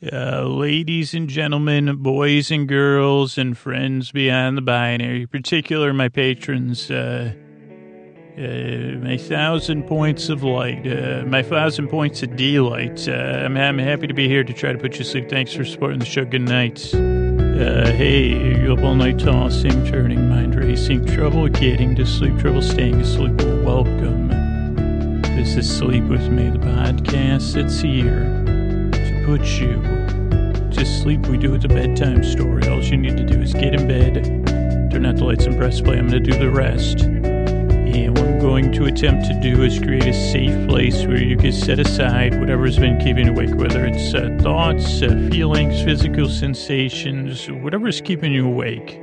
Uh, ladies and gentlemen, boys and girls, and friends beyond the binary, particular my patrons, uh, uh, my thousand points of light, uh, my thousand points of delight. Uh, I'm, I'm happy to be here to try to put you to sleep. Thanks for supporting the show. Good night. Uh, hey, you up all night tossing, turning, mind racing, trouble getting to sleep, trouble staying asleep. Welcome. This is Sleep With Me, the podcast It's here put you to sleep. We do it a bedtime story. All you need to do is get in bed, turn out the lights and press play. I'm going to do the rest. And what I'm going to attempt to do is create a safe place where you can set aside whatever's been keeping you awake, whether it's uh, thoughts, uh, feelings, physical sensations, whatever's keeping you awake.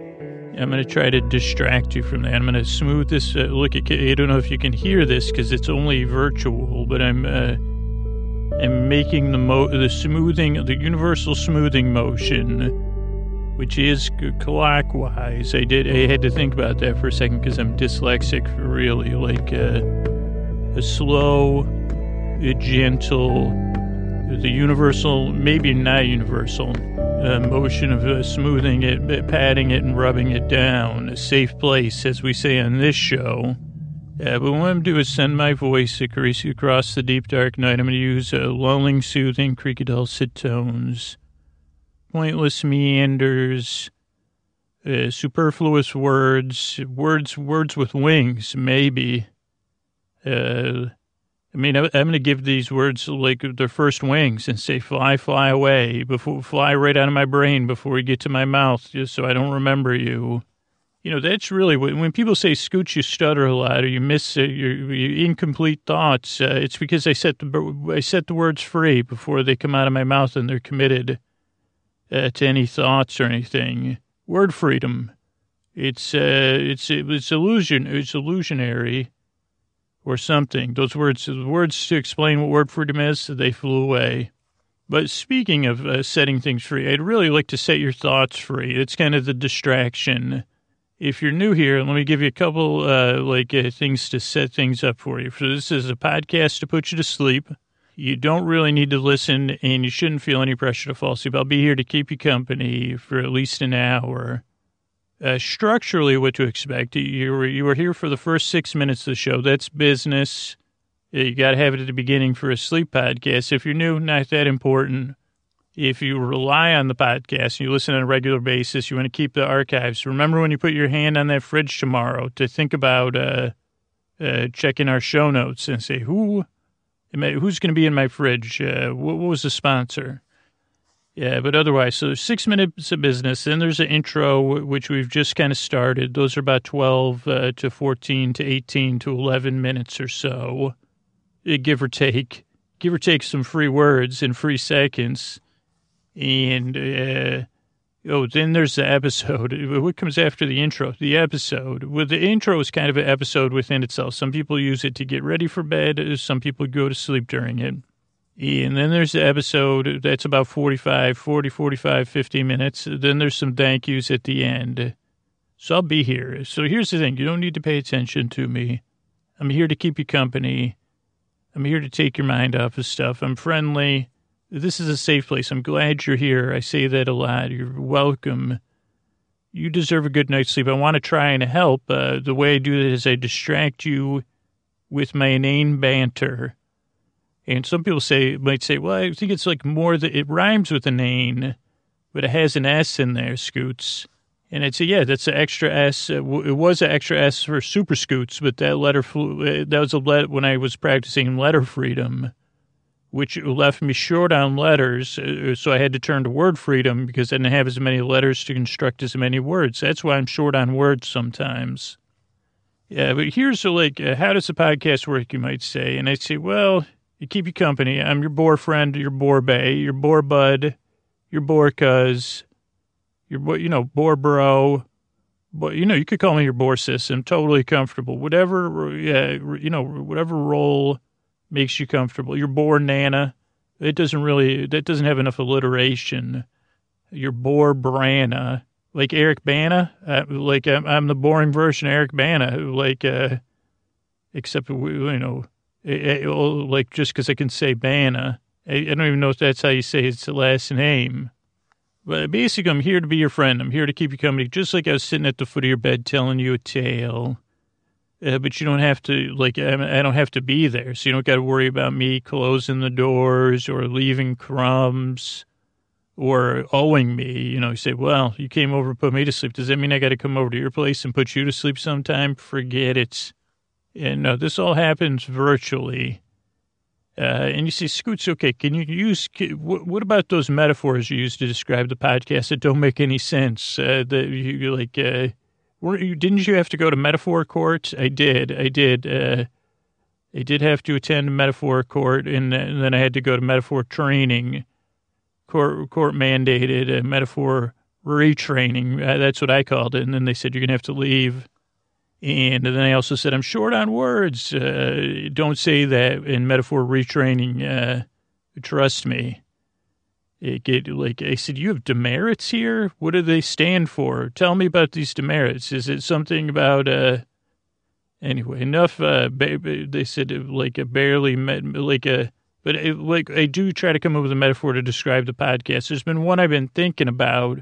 I'm going to try to distract you from that. I'm going to smooth this. Uh, look, at, I don't know if you can hear this because it's only virtual, but I'm I'm making the mo the smoothing, the universal smoothing motion, which is clockwise. I did. I had to think about that for a second because I'm dyslexic. Really, like uh, a slow, a gentle, the universal, maybe not universal uh, motion of uh, smoothing it, patting it, and rubbing it down. A safe place, as we say on this show. Uh, but what I'm going to do is send my voice ac- across the deep, dark night. I'm going to use uh, lulling, soothing, creaky, dulcet tones, pointless meanders, uh, superfluous words, words, words with wings, maybe. Uh, I mean, I'm going to give these words like their first wings and say, fly, fly away, before, fly right out of my brain before you get to my mouth, just so I don't remember you. You know, that's really when, people say Scoots, you stutter a lot or you miss uh, your, your incomplete thoughts. Uh, it's because I set the I set the words free before they come out of my mouth and they're committed uh, to any thoughts or anything. Word freedom. It's uh, it's it's illusion. It's illusionary, or something. Those words, the words to explain what word freedom is, they flew away. But speaking of uh, setting things free, I'd really like to set your thoughts free. It's kind of the distraction if you're new here, let me give you a couple uh, like uh, things to set things up for you. So this is a podcast to put you to sleep. You don't really need to listen, and you shouldn't feel any pressure to fall asleep. I'll be here to keep you company for at least an hour. Uh, structurally, what to expect? You were you were here for the first six minutes of the show. That's business. Uh, You got to have it at the beginning for a sleep podcast. If you're new, not that important if you rely on the podcast and you listen on a regular basis, you want to keep the archives. Remember when you put your hand on that fridge tomorrow to think about uh, uh, checking our show notes and say who who's going to be in my fridge. Uh, what, what was the sponsor? Yeah, but otherwise, so six minutes of business. Then there's an intro, which we've just kind of started. Those are about 12 uh, to 14 to 18 to 11 minutes or so, uh, give or take. Give or take some free words and free seconds and uh, oh, then there's the episode. What comes after the intro? The episode. Well, the intro is kind of an episode within itself. Some people use it to get ready for bed. Some people go to sleep during it. And then there's the episode that's about 45, 40, 45, 50 minutes. Then there's some thank yous at the end. So I'll be here. So here's the thing. You don't need to pay attention to me. I'm here to keep you company. I'm here to take your mind off of stuff. I'm friendly. This is a safe place. I'm glad you're here. I say that a lot. You're welcome. You deserve a good night's sleep. I want to try and help. Uh, the way I do that is I distract you with my inane banter. And some people say might say, well, I think it's like more that it rhymes with inane, but it has an S in there, Scoots. And I'd say, yeah, that's an extra S. Uh, It was an extra S for Super Scoots, but that letter flew. uh, That was a let when I was practicing letter freedom which left me short on letters. uh, So I had to turn to word freedom because I didn't have as many letters to construct as many words. That's why I'm short on words sometimes. Yeah, but here's the, like, uh, how does the podcast work, you might say? And I'd say, well, you keep you company. I'm your bore friend, your bore bay, your bore bud, your bore cuz, your, bo- you know, bore bro. But, you know, you could call me your bore sis. I'm totally comfortable. Whatever, yeah, you know, whatever role makes you comfortable. Your bore nana. It doesn't really, that doesn't have enough alliteration. Your bore brana. Like Eric Bana. Uh, like I'm, I'm the boring version of Eric Bana. Like, uh, except, you know, eh, eh, oh, like just because I can say Bana I, I don't even know if that's how you say his last name. But basically, I'm here to be your friend. I'm here to keep you company, just like I was sitting at the foot of your bed telling you a tale. Uh, but you don't have to, like, I don't have to be there. So you don't got to worry about me closing the doors or leaving crumbs or owing me. You know, you say, well, you came over to put me to sleep. Does that mean I got to come over to your place and put you to sleep sometime? Forget it. And no, this all happens virtually. Uh, and you say, Scoots, okay, can you use, what, what about those metaphors you use to describe the podcast that don't make any sense? Uh, that you like, uh, were you, didn't you have to go to metaphor court? I did. I did. Uh, I did have to attend metaphor court, and, and then I had to go to metaphor training, court, court mandated metaphor retraining. Uh, that's what I called it. And then they said, you're to have to leave. And then I also said, I'm short on words. Uh, don't say that in metaphor retraining. Uh, trust me. Get, like I said, you have demerits here. What do they stand for? Tell me about these demerits. Is it something about? Uh, anyway, enough. Uh, they said uh, like a barely met, like a. But it, like I do try to come up with a metaphor to describe the podcast. There's been one I've been thinking about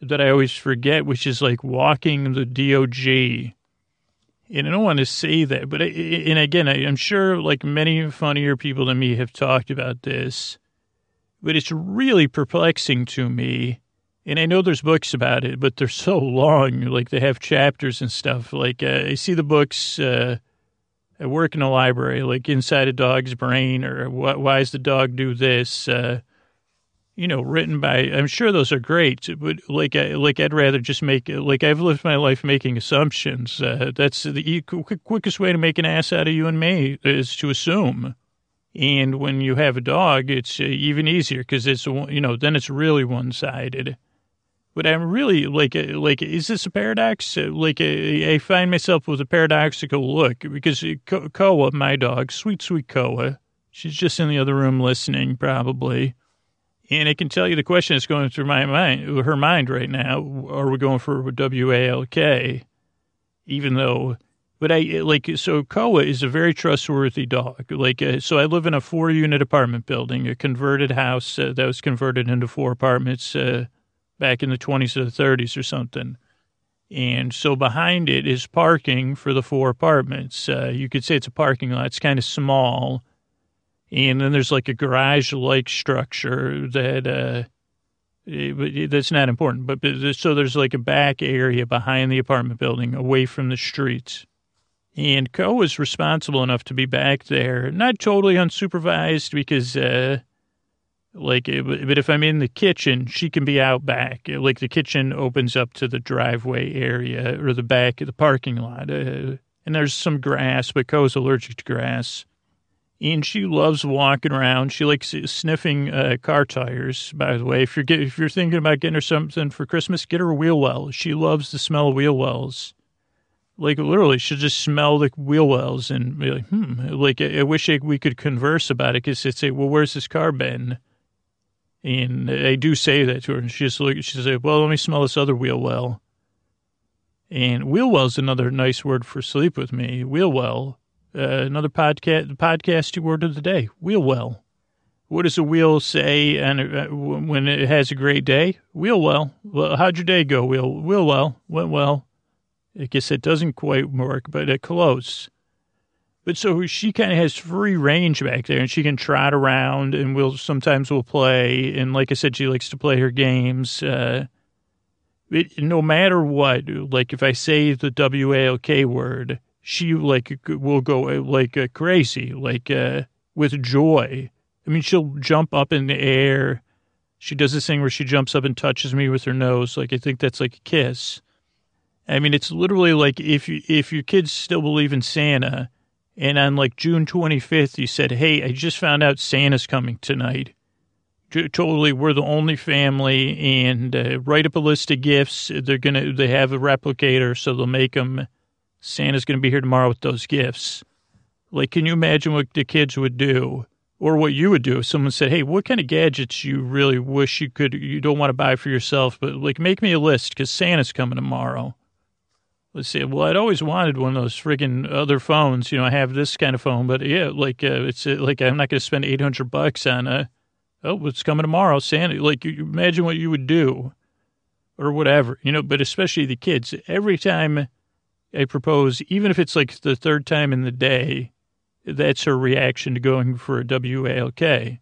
that I always forget, which is like walking the DOG and I don't want to say that, but I, and again, I, am sure like many funnier people than me have talked about this, but it's really perplexing to me. And I know there's books about it, but they're so long. Like they have chapters and stuff. Like uh, I see the books. Uh, I work in a library, like inside a dog's brain, or why does the dog do this? Uh, you know, written by, I'm sure those are great, but like, I, like I'd rather just make, like I've lived my life making assumptions. Uh, that's the quickest way to make an ass out of you and me is to assume. And when you have a dog, it's uh, even easier because it's, you know, then it's really one sided. But I'm really like, uh, like, is this a paradox? Uh, like, I find myself with a paradoxical look because Koa, my dog, sweet, sweet Koa, she's just in the other room listening, probably and I can tell you the question that's going through my mind, her mind right now. Are we going for W A L K? Even though, but I like so. Koa is a very trustworthy dog. Like uh, so, I live in a four-unit apartment building, a converted house uh, that was converted into four apartments uh, back in the twenties or the thirties or something. And so behind it is parking for the four apartments. Uh, you could say it's a parking lot. It's kind of small and then there's like a garage like structure that uh that's not important but so there's like a back area behind the apartment building away from the streets and Koa is responsible enough to be back there not totally unsupervised because uh like but if i'm in the kitchen she can be out back like the kitchen opens up to the driveway area or the back of the parking lot uh, and there's some grass but Koa's allergic to grass and she loves walking around. She likes sniffing uh, car tires. By the way, if you're get, if you're thinking about getting her something for Christmas, get her a wheel well. She loves the smell of wheel wells. Like literally, she'll just smell the wheel wells and be like, "Hmm." Like I, I wish I, we could converse about it because it'd say, "Well, where's this car been?" And I do say that to her, and she just look. She says, "Well, let me smell this other wheel well." And wheel well is another nice word for sleep with me. Wheel well uh, another podcast, podcast word of the day, wheel well. What does a wheel say and uh, when it has a great day? Wheel well. Well, how'd your day go, wheel? Wheel well. Went well. I guess it doesn't quite work, but it close. But so she kind of has free range back there, and she can trot around, and we'll sometimes we'll play. And like I said, she likes to play her games. Uh, it, no matter what, like if I say the W A L K word, she like will go uh, like uh, crazy, like uh, with joy. I mean, she'll jump up in the air. She does this thing where she jumps up and touches me with her nose. Like I think that's like a kiss. I mean, it's literally like if you if your kids still believe in Santa, and on like June 25th, you said, "Hey, I just found out Santa's coming tonight." Totally, we're the only family, and uh, write up a list of gifts. They're gonna they have a replicator, so they'll make them Santa's to be here tomorrow with those gifts. Like, can you imagine what the kids would do or what you would do if someone said, Hey, what kind of gadgets you really wish you could, you don't want to buy for yourself, but like make me a list because Santa's coming tomorrow. Let's see. Well, I'd always wanted one of those friggin' other phones. You know, I have this kind of phone, but yeah, like uh, it's uh, like I'm not going to spend 800 bucks on a. Oh, it's coming tomorrow, Santa. Like, you imagine what you would do, or whatever, you know. But especially the kids. Every time I propose, even if it's like the third time in the day, that's her reaction to going for a WALK.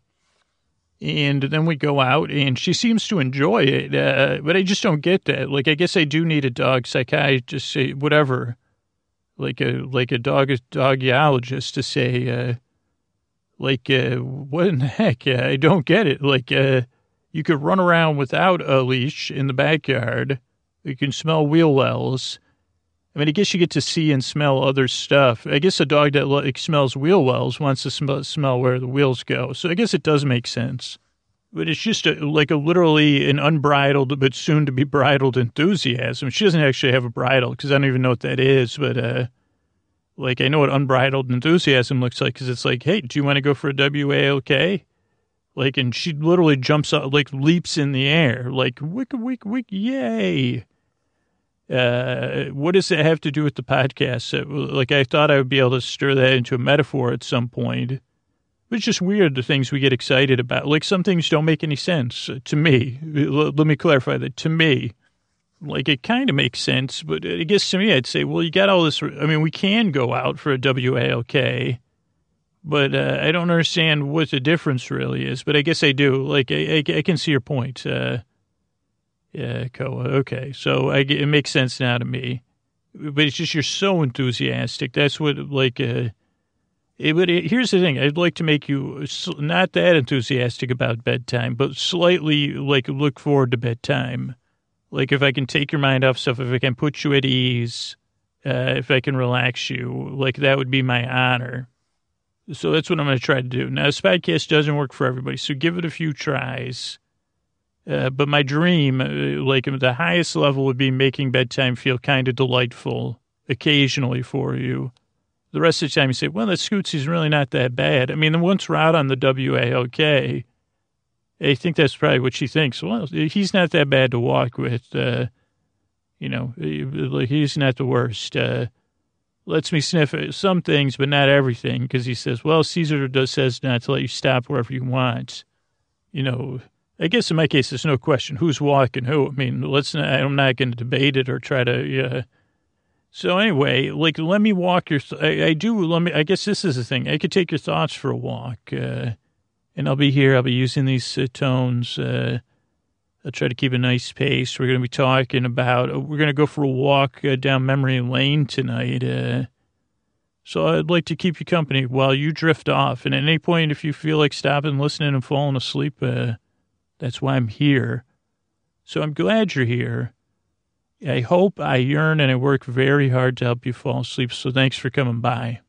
And then we go out, and she seems to enjoy it. Uh, but I just don't get that. Like, I guess I do need a dog psychiatrist, say whatever, like a like a dog dogologist to say, uh, like, uh, what in the heck? Uh, I don't get it. Like, uh, you could run around without a leash in the backyard. You can smell wheel wells I mean, I guess you get to see and smell other stuff. I guess a dog that smells wheel wells wants to smell, smell where the wheels go. So I guess it does make sense. But it's just a, like a literally an unbridled but soon to be bridled enthusiasm. She doesn't actually have a bridle because I don't even know what that is. But uh, like I know what unbridled enthusiasm looks like because it's like, hey, do you want to go for a WALK? Like, and she literally jumps up, like leaps in the air, like wick, wick, wick, yay. Uh, what does it have to do with the podcast? Uh, like, I thought I would be able to stir that into a metaphor at some point. It's just weird the things we get excited about. Like, some things don't make any sense to me. Let me clarify that. To me, like, it kind of makes sense, but I guess to me, I'd say, well, you got all this. I mean, we can go out for a WALK, but uh, I don't understand what the difference really is. But I guess I do. Like, I, I, I can see your point. Uh, yeah, Koa. Okay, so I, it makes sense now to me. But it's just you're so enthusiastic. That's what like. Uh, it, but it, here's the thing: I'd like to make you not that enthusiastic about bedtime, but slightly like look forward to bedtime. Like if I can take your mind off stuff, if I can put you at ease, uh, if I can relax you, like that would be my honor. So that's what I'm going to try to do. Now, this podcast doesn't work for everybody, so give it a few tries. Uh, but my dream, uh, like the highest level, would be making bedtime feel kind of delightful occasionally for you. The rest of the time, you say, well, that Scootsy's really not that bad. I mean, once we're out on the WALK, I think that's probably what she thinks. Well, he's not that bad to walk with. Uh, you know, he's not the worst. Uh, lets me sniff some things, but not everything, because he says, well, Cesar does says not to let you stop wherever you want. You know, I guess in my case, there's no question who's walking who. I mean, let's not, I'm not going to debate it or try to, yeah. So anyway, like, let me walk your, I, I, do, let me, I guess this is the thing. I could take your thoughts for a walk, uh, and I'll be here. I'll be using these uh, tones. Uh, I'll try to keep a nice pace. We're going to be talking about, uh, we're going to go for a walk uh, down memory lane tonight. Uh, so I'd like to keep you company while you drift off. And at any point, if you feel like stopping, listening, and falling asleep, that's why I'm here. So I'm glad you're here. I hope, I yearn, and I work very hard to help you fall asleep. So thanks for coming by.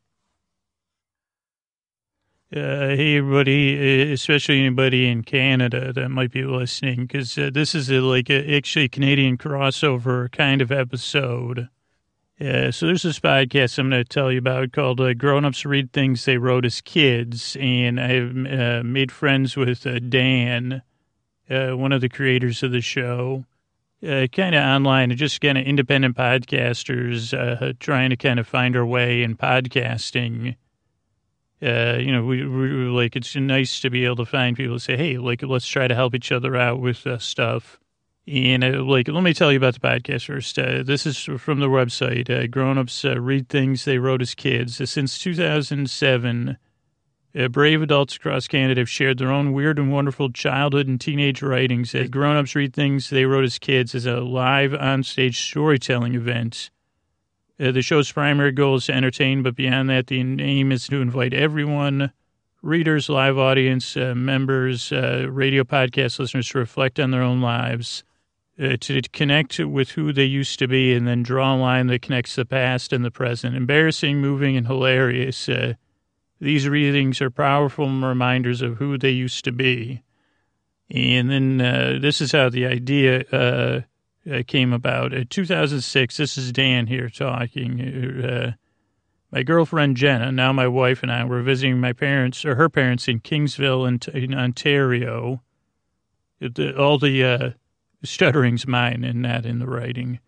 Uh, hey, everybody, especially anybody in Canada that might be listening, because uh, this is a, like a, actually a Canadian crossover kind of episode. Uh, so there's this podcast I'm going to tell you about called uh, Grown Ups Read Things They Wrote as Kids. And I've uh, made friends with uh, Dan uh, one of the creators of the show, uh, kind of online, just kind of independent podcasters uh, trying to kind of find our way in podcasting. Uh, you know, we, we like it's nice to be able to find people to say, hey, like let's try to help each other out with uh, stuff. And uh, like, let me tell you about the podcast first. this is from the website. Grown ups read things they wrote as kids. Since 2007, uh, brave adults across Canada have shared their own weird and wonderful childhood and teenage writings as grown ups read things they wrote as kids as a live on-stage storytelling event. Uh, the show's primary goal is to entertain, but beyond that, the aim is to invite everyone readers, live audience, uh, members, uh, radio podcast listeners to reflect on their own lives, uh, to connect with who they used to be, and then draw a line that connects the past and the present. Embarrassing, moving, and hilarious uh, these readings are powerful reminders of who they used to be. And then uh, this is how the idea uh, uh came about. In 2006, this is Dan here talking. Uh, my girlfriend Jenna, now my wife, and I were visiting my parents or her parents in Kingsville, in, in Ontario. The, all the uh, stuttering's mine and not in the writing.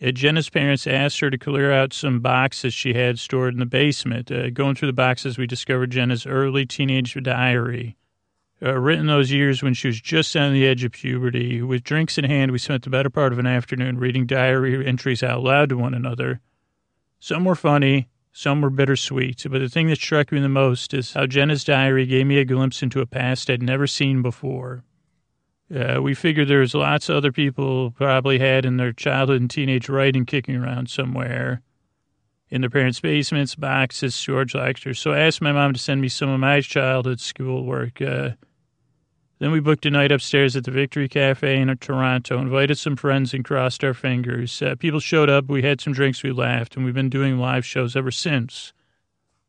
Uh, Jenna's parents asked her to clear out some boxes she had stored in the basement. Uh, going through the boxes, we discovered Jenna's early teenage diary. Uh, written those years when she was just on the edge of puberty. With drinks in hand, we spent the better part of an afternoon reading diary entries out loud to one another. Some were funny, some were bittersweet, but the thing that struck me the most is how Jenna's diary gave me a glimpse into a past I'd never seen before. Uh, we figured there's lots of other people probably had in their childhood and teenage writing kicking around somewhere in their parents' basements, boxes, storage lectures. So I asked my mom to send me some of my childhood schoolwork. Uh, then we booked a night upstairs at the Victory Cafe in Toronto, invited some friends, and crossed our fingers. Uh, people showed up. We had some drinks. We laughed, and we've been doing live shows ever since.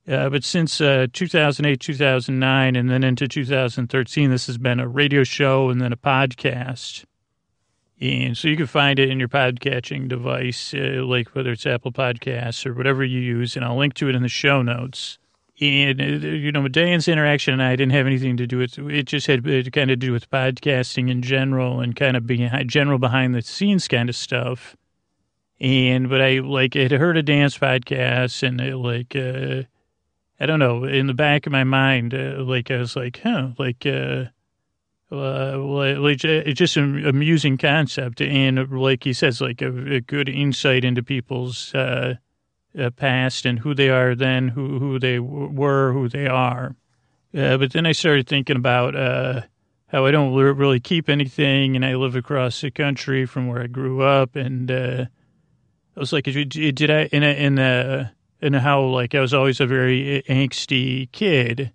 Uh, but since uh, 2008, 2009, and then into 2013, this has been a radio show and then a podcast. And so you can find it in your podcatching device, uh, like whether it's Apple Podcasts or whatever you use, and I'll link to it in the show notes. And, uh, you know, Diane's interaction and I didn't have anything to do with it. It just had to kind of do with podcasting in general and kind of behind, general behind the scenes kind of stuff. And, but I like, had heard a Dan's podcast and it, like, uh, I don't know, in the back of my mind, uh, like, I was like, huh, like, uh, uh, like, it's just an amusing concept. And like he says, like a, a good insight into people's, uh, uh, past and who they are then, who who they were, who they are. Uh, but then I started thinking about uh, how I don't really keep anything, and I live across the country from where I grew up, and uh, I was like, did I in a, in a, in a how like I was always a very angsty kid.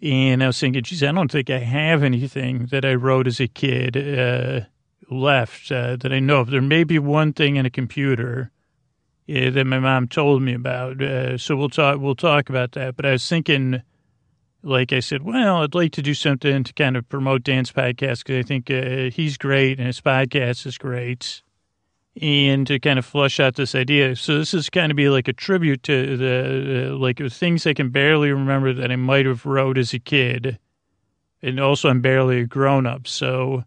And I was thinking, geez, I don't think I have anything that I wrote as a kid uh, left uh, that I know of. There may be one thing in a computer yeah, that my mom told me about. Uh, so we'll talk. We'll talk about that. But I was thinking, like I said, well, I'd like to do something to kind of promote Dan's podcast because I think uh, he's great and his podcast is great, and to kind of flush out this idea. So this is kind of be like a tribute to the uh, like things I can barely remember that I might have wrote as a kid, and also I'm barely a grown up. So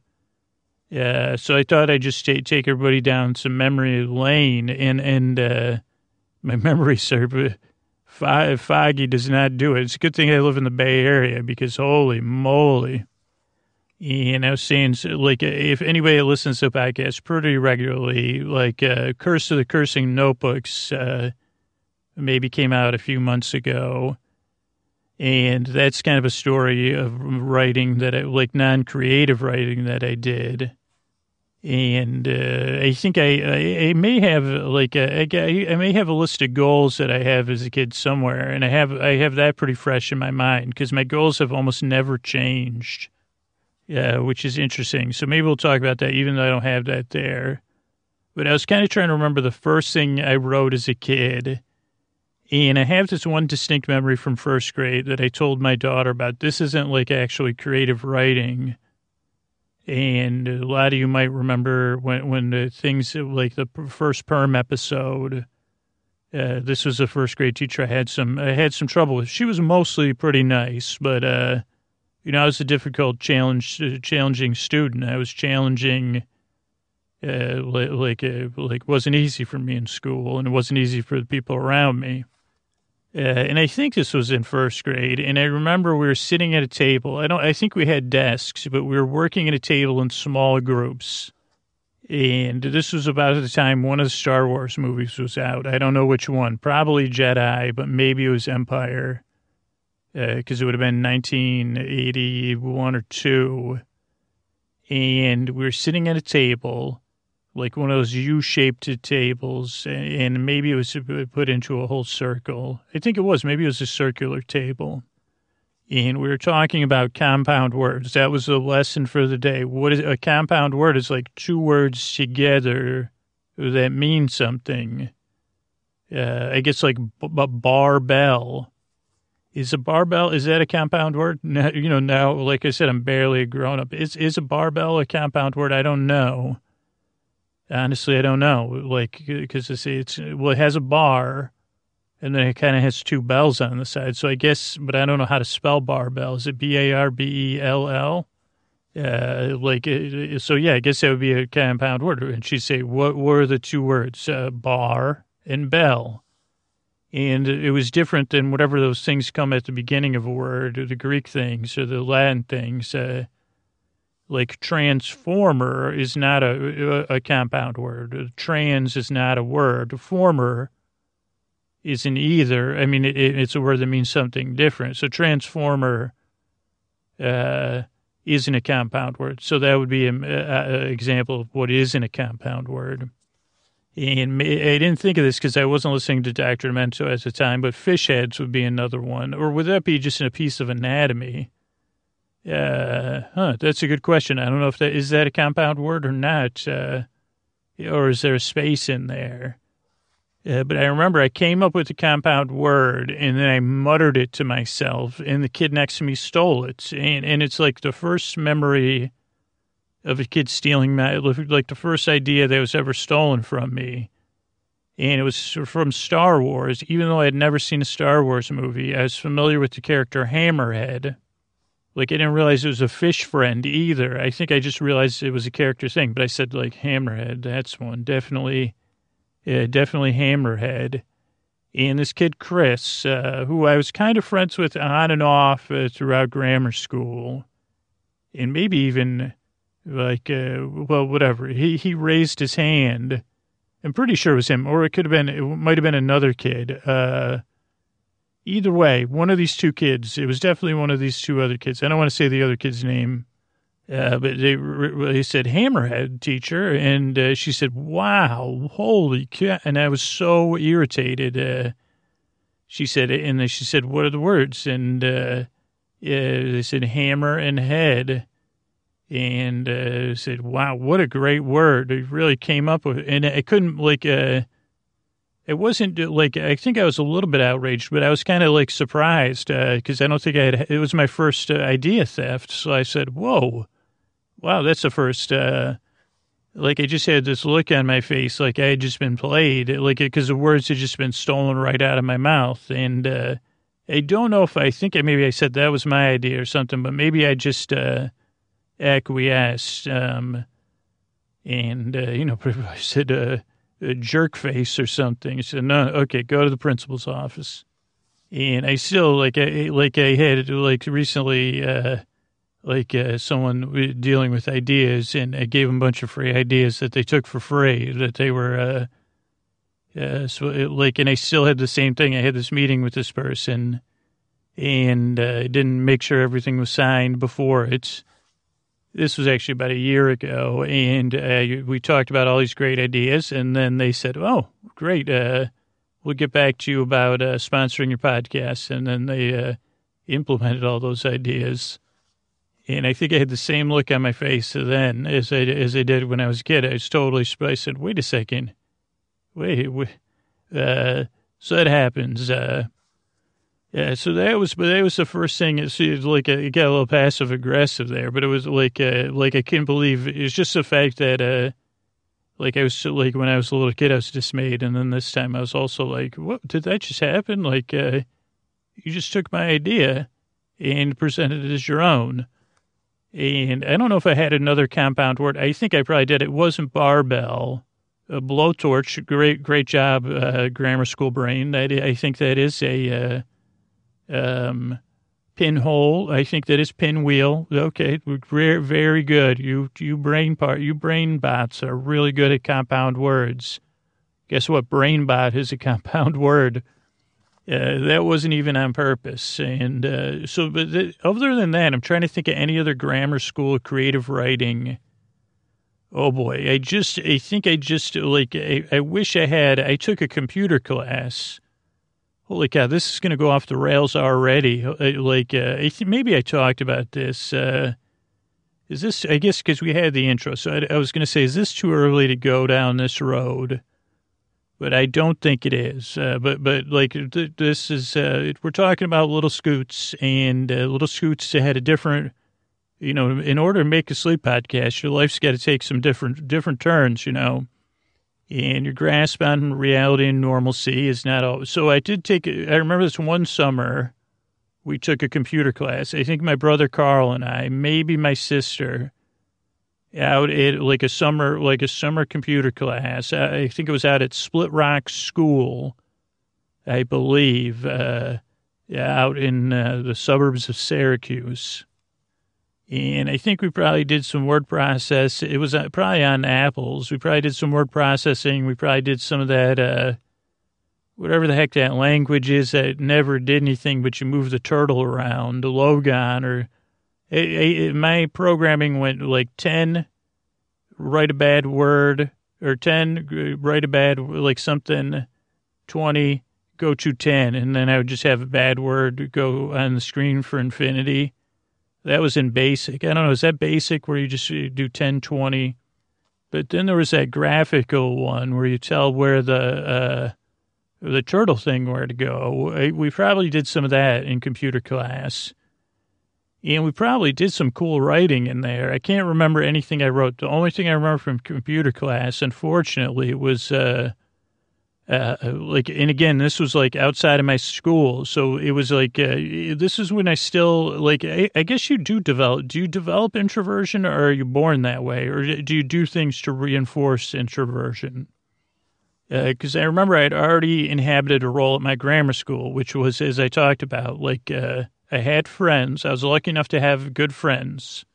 yeah, so I thought I'd just take, take everybody down some memory lane, and and uh, my memory server foggy does not do it. It's a good thing I live in the Bay Area because holy moly, and know, saying like if anybody listens to podcasts pretty regularly, like uh, Curse of the Cursing Notebooks, uh, maybe came out a few months ago. And that's kind of a story of writing that I like non creative writing that I did. And uh, I think I, I, I may have like a, I, I may have a list of goals that I have as a kid somewhere, and I have I have that pretty fresh in my mind because my goals have almost never changed, yeah, which is interesting. So maybe we'll talk about that, even though I don't have that there. But I was kind of trying to remember the first thing I wrote as a kid, and I have this one distinct memory from first grade that I told my daughter about. This isn't like actually creative writing and a lot of you might remember when when the things like the first perm episode. Uh, this was a first grade teacher I had some I had some trouble with. She was mostly pretty nice, but uh, you know I was a difficult challenge uh, challenging student. I was challenging. Uh, like, uh, like wasn't easy for me in school, and it wasn't easy for the people around me. Uh, and I think this was in first grade. And I remember we were sitting at a table. I don't. I think we had desks, but we were working at a table in small groups. And this was about the time one of the Star Wars movies was out. I don't know which one. Probably Jedi, but maybe it was Empire, because uh, it would have been 1981 or two. And we were sitting at a table like one of those U-shaped tables, and maybe it was put into a whole circle. I think it was. Maybe it was a circular table. And we were talking about compound words. That was the lesson for the day. What is a compound word? Is like two words together that mean something. Uh, I guess like b- b- barbell. Is a barbell? Is that a compound word? Now, you know, now, like I said, I'm barely a grown up. Is is a barbell a compound word? I don't know. Honestly, I don't know. Like, because it's, it's, well, it has a bar and then it kind of has two bells on the side. So I guess, but I don't know how to spell barbell. Is it B A R B E L L? Uh, like, so yeah, I guess that would be a compound word. And she'd say, what were the two words? Uh, bar and bell. And it was different than whatever those things come at the beginning of a word, or the Greek things or the Latin things. Uh, like transformer is not a, a, compound word. Trans is not a word. Former isn't either. I mean, it, it's a word that means something different. So transformer uh, isn't a compound word. So that would be an example of what isn't a compound word. And I didn't think of this because I wasn't listening to Dr. Demento at the time, but fish heads would be another one. Or would that be just in a piece of anatomy? Uh, huh, that's a good question. I don't know if that is that a compound word or not, uh, or is there a space in there? Uh, but I remember I came up with the compound word and then I muttered it to myself, and the kid next to me stole it, and and it's like the first memory of a kid stealing my like the first idea that was ever stolen from me. And it was from Star Wars. Even though I had never seen a Star Wars movie, I was familiar with the character Hammerhead like I didn't realize it was a fish friend either. I think I just realized it was a character thing, but I said like Hammerhead. That's one definitely, yeah, definitely Hammerhead. And this kid Chris, uh, who I was kind of friends with on and off uh, throughout grammar school, and maybe even like uh, well, whatever. He he raised his hand. I'm pretty sure it was him, or it could have been. It might have been another kid. Uh, either way, one of these two kids, it was definitely one of these two other kids. I don't want to say the other kid's name, uh, but they, they said hammerhead teacher. And uh, she said, wow, holy cow. And I was so irritated. Uh, she said, and she said, what are the words? And uh, they said hammer and head. And uh, said, wow, what a great word. It really came up with, and I couldn't like, uh, it wasn't uh, like I think I was a little bit outraged, but I was kind of like surprised because uh, I don't think I had. It was my first uh, idea theft, so I said, "Whoa, wow, that's the first." Uh, like I just had this look on my face, like I had just been played, like because the words had just been stolen right out of my mouth, and I don't know if I think I, maybe I said that was my idea or something, but maybe I just acquiesced, um, and you know, I said a jerk face or something. He said, no, okay, go to the principal's office. And I still, like, I, like I had, like, recently, uh, like, uh, someone dealing with ideas, and I gave them a bunch of free ideas that they took for free, that they were, uh, uh, so, it, like, and I still had the same thing. I had this meeting with this person, and uh, I didn't make sure everything was signed before. It's, this was actually about a year ago, and uh, we talked about all these great ideas, and then they said, "Oh, great, uh, we'll get back to you about uh, sponsoring your podcast," and then they uh, implemented all those ideas. And I think I had the same look on my face then as I as I did when I was a kid. I was totally. Surprised. I said, "Wait a second, wait." wait. Uh, so that happens. Yeah, so that was, but that was the first thing. It's, it's like a, it got a little passive aggressive there, but it was like, uh, like I can't believe it's just the fact that, uh, like I was like when I was a little kid, I was dismayed, and then this time I was also like, "What did that just happen?" Like, uh, you just took my idea and presented it as your own. And I don't know if I had another compound word. I think I probably did. It wasn't barbell. A blowtorch. Great, great job, uh, grammar school brain. That I think that is a uh, um, pinhole. I think that is pinwheel. Okay, very, good. You you brain part you brain bots are really good at compound words. Guess what? Brain bot is a compound word. Uh, that wasn't even on purpose. And uh, so, but the, other than that, I'm trying to think of any other grammar school creative writing. Oh boy, I just I think I just like I, I wish I had. I took a computer class holy cow, this is going to go off the rails already. Uh, like, uh, maybe I talked about this. Uh, is this, I guess, because we had the intro. So I, I was going to say, is this too early to go down this road? But I don't think it is. Uh, but, but like, th- this is, uh, we're talking about little scoots, and uh, little scoots had a different, you know, in order to make a sleep podcast, your life's got to take some different, different turns, you know and your grasp on reality and normalcy is not always. So I did take, I remember this one summer, we took a computer class. I think my brother Carl and I, maybe my sister, out at like a summer like a summer computer class. I think it was out at Split Rock School, I believe, uh, out in uh, the suburbs of Syracuse. And I think we probably did some word process. It was uh, probably on Apples. We probably did some word processing. We probably did some of that, uh, whatever the heck that language is that never did anything but you move the turtle around, the Logo or it, it, my programming went like 10, write a bad word, or 10, write a bad, like something, 20, go to 10. And then I would just have a bad word go on the screen for infinity. That was in basic. I don't know. Is that basic where you just do 10, 20? But then there was that graphical one where you tell where the, uh, the turtle thing where to go. We probably did some of that in computer class. And we probably did some cool writing in there. I can't remember anything I wrote. The only thing I remember from computer class, unfortunately, was uh, uh, like, and again, this was like outside of my school. So it was like, uh, this is when I still, like, I, I, guess you do develop, do you develop introversion or are you born that way? Or do you do things to reinforce introversion? Because uh, I remember I had already inhabited a role at my grammar school, which was, as I talked about, like, uh, I had friends. I was lucky enough to have good friends.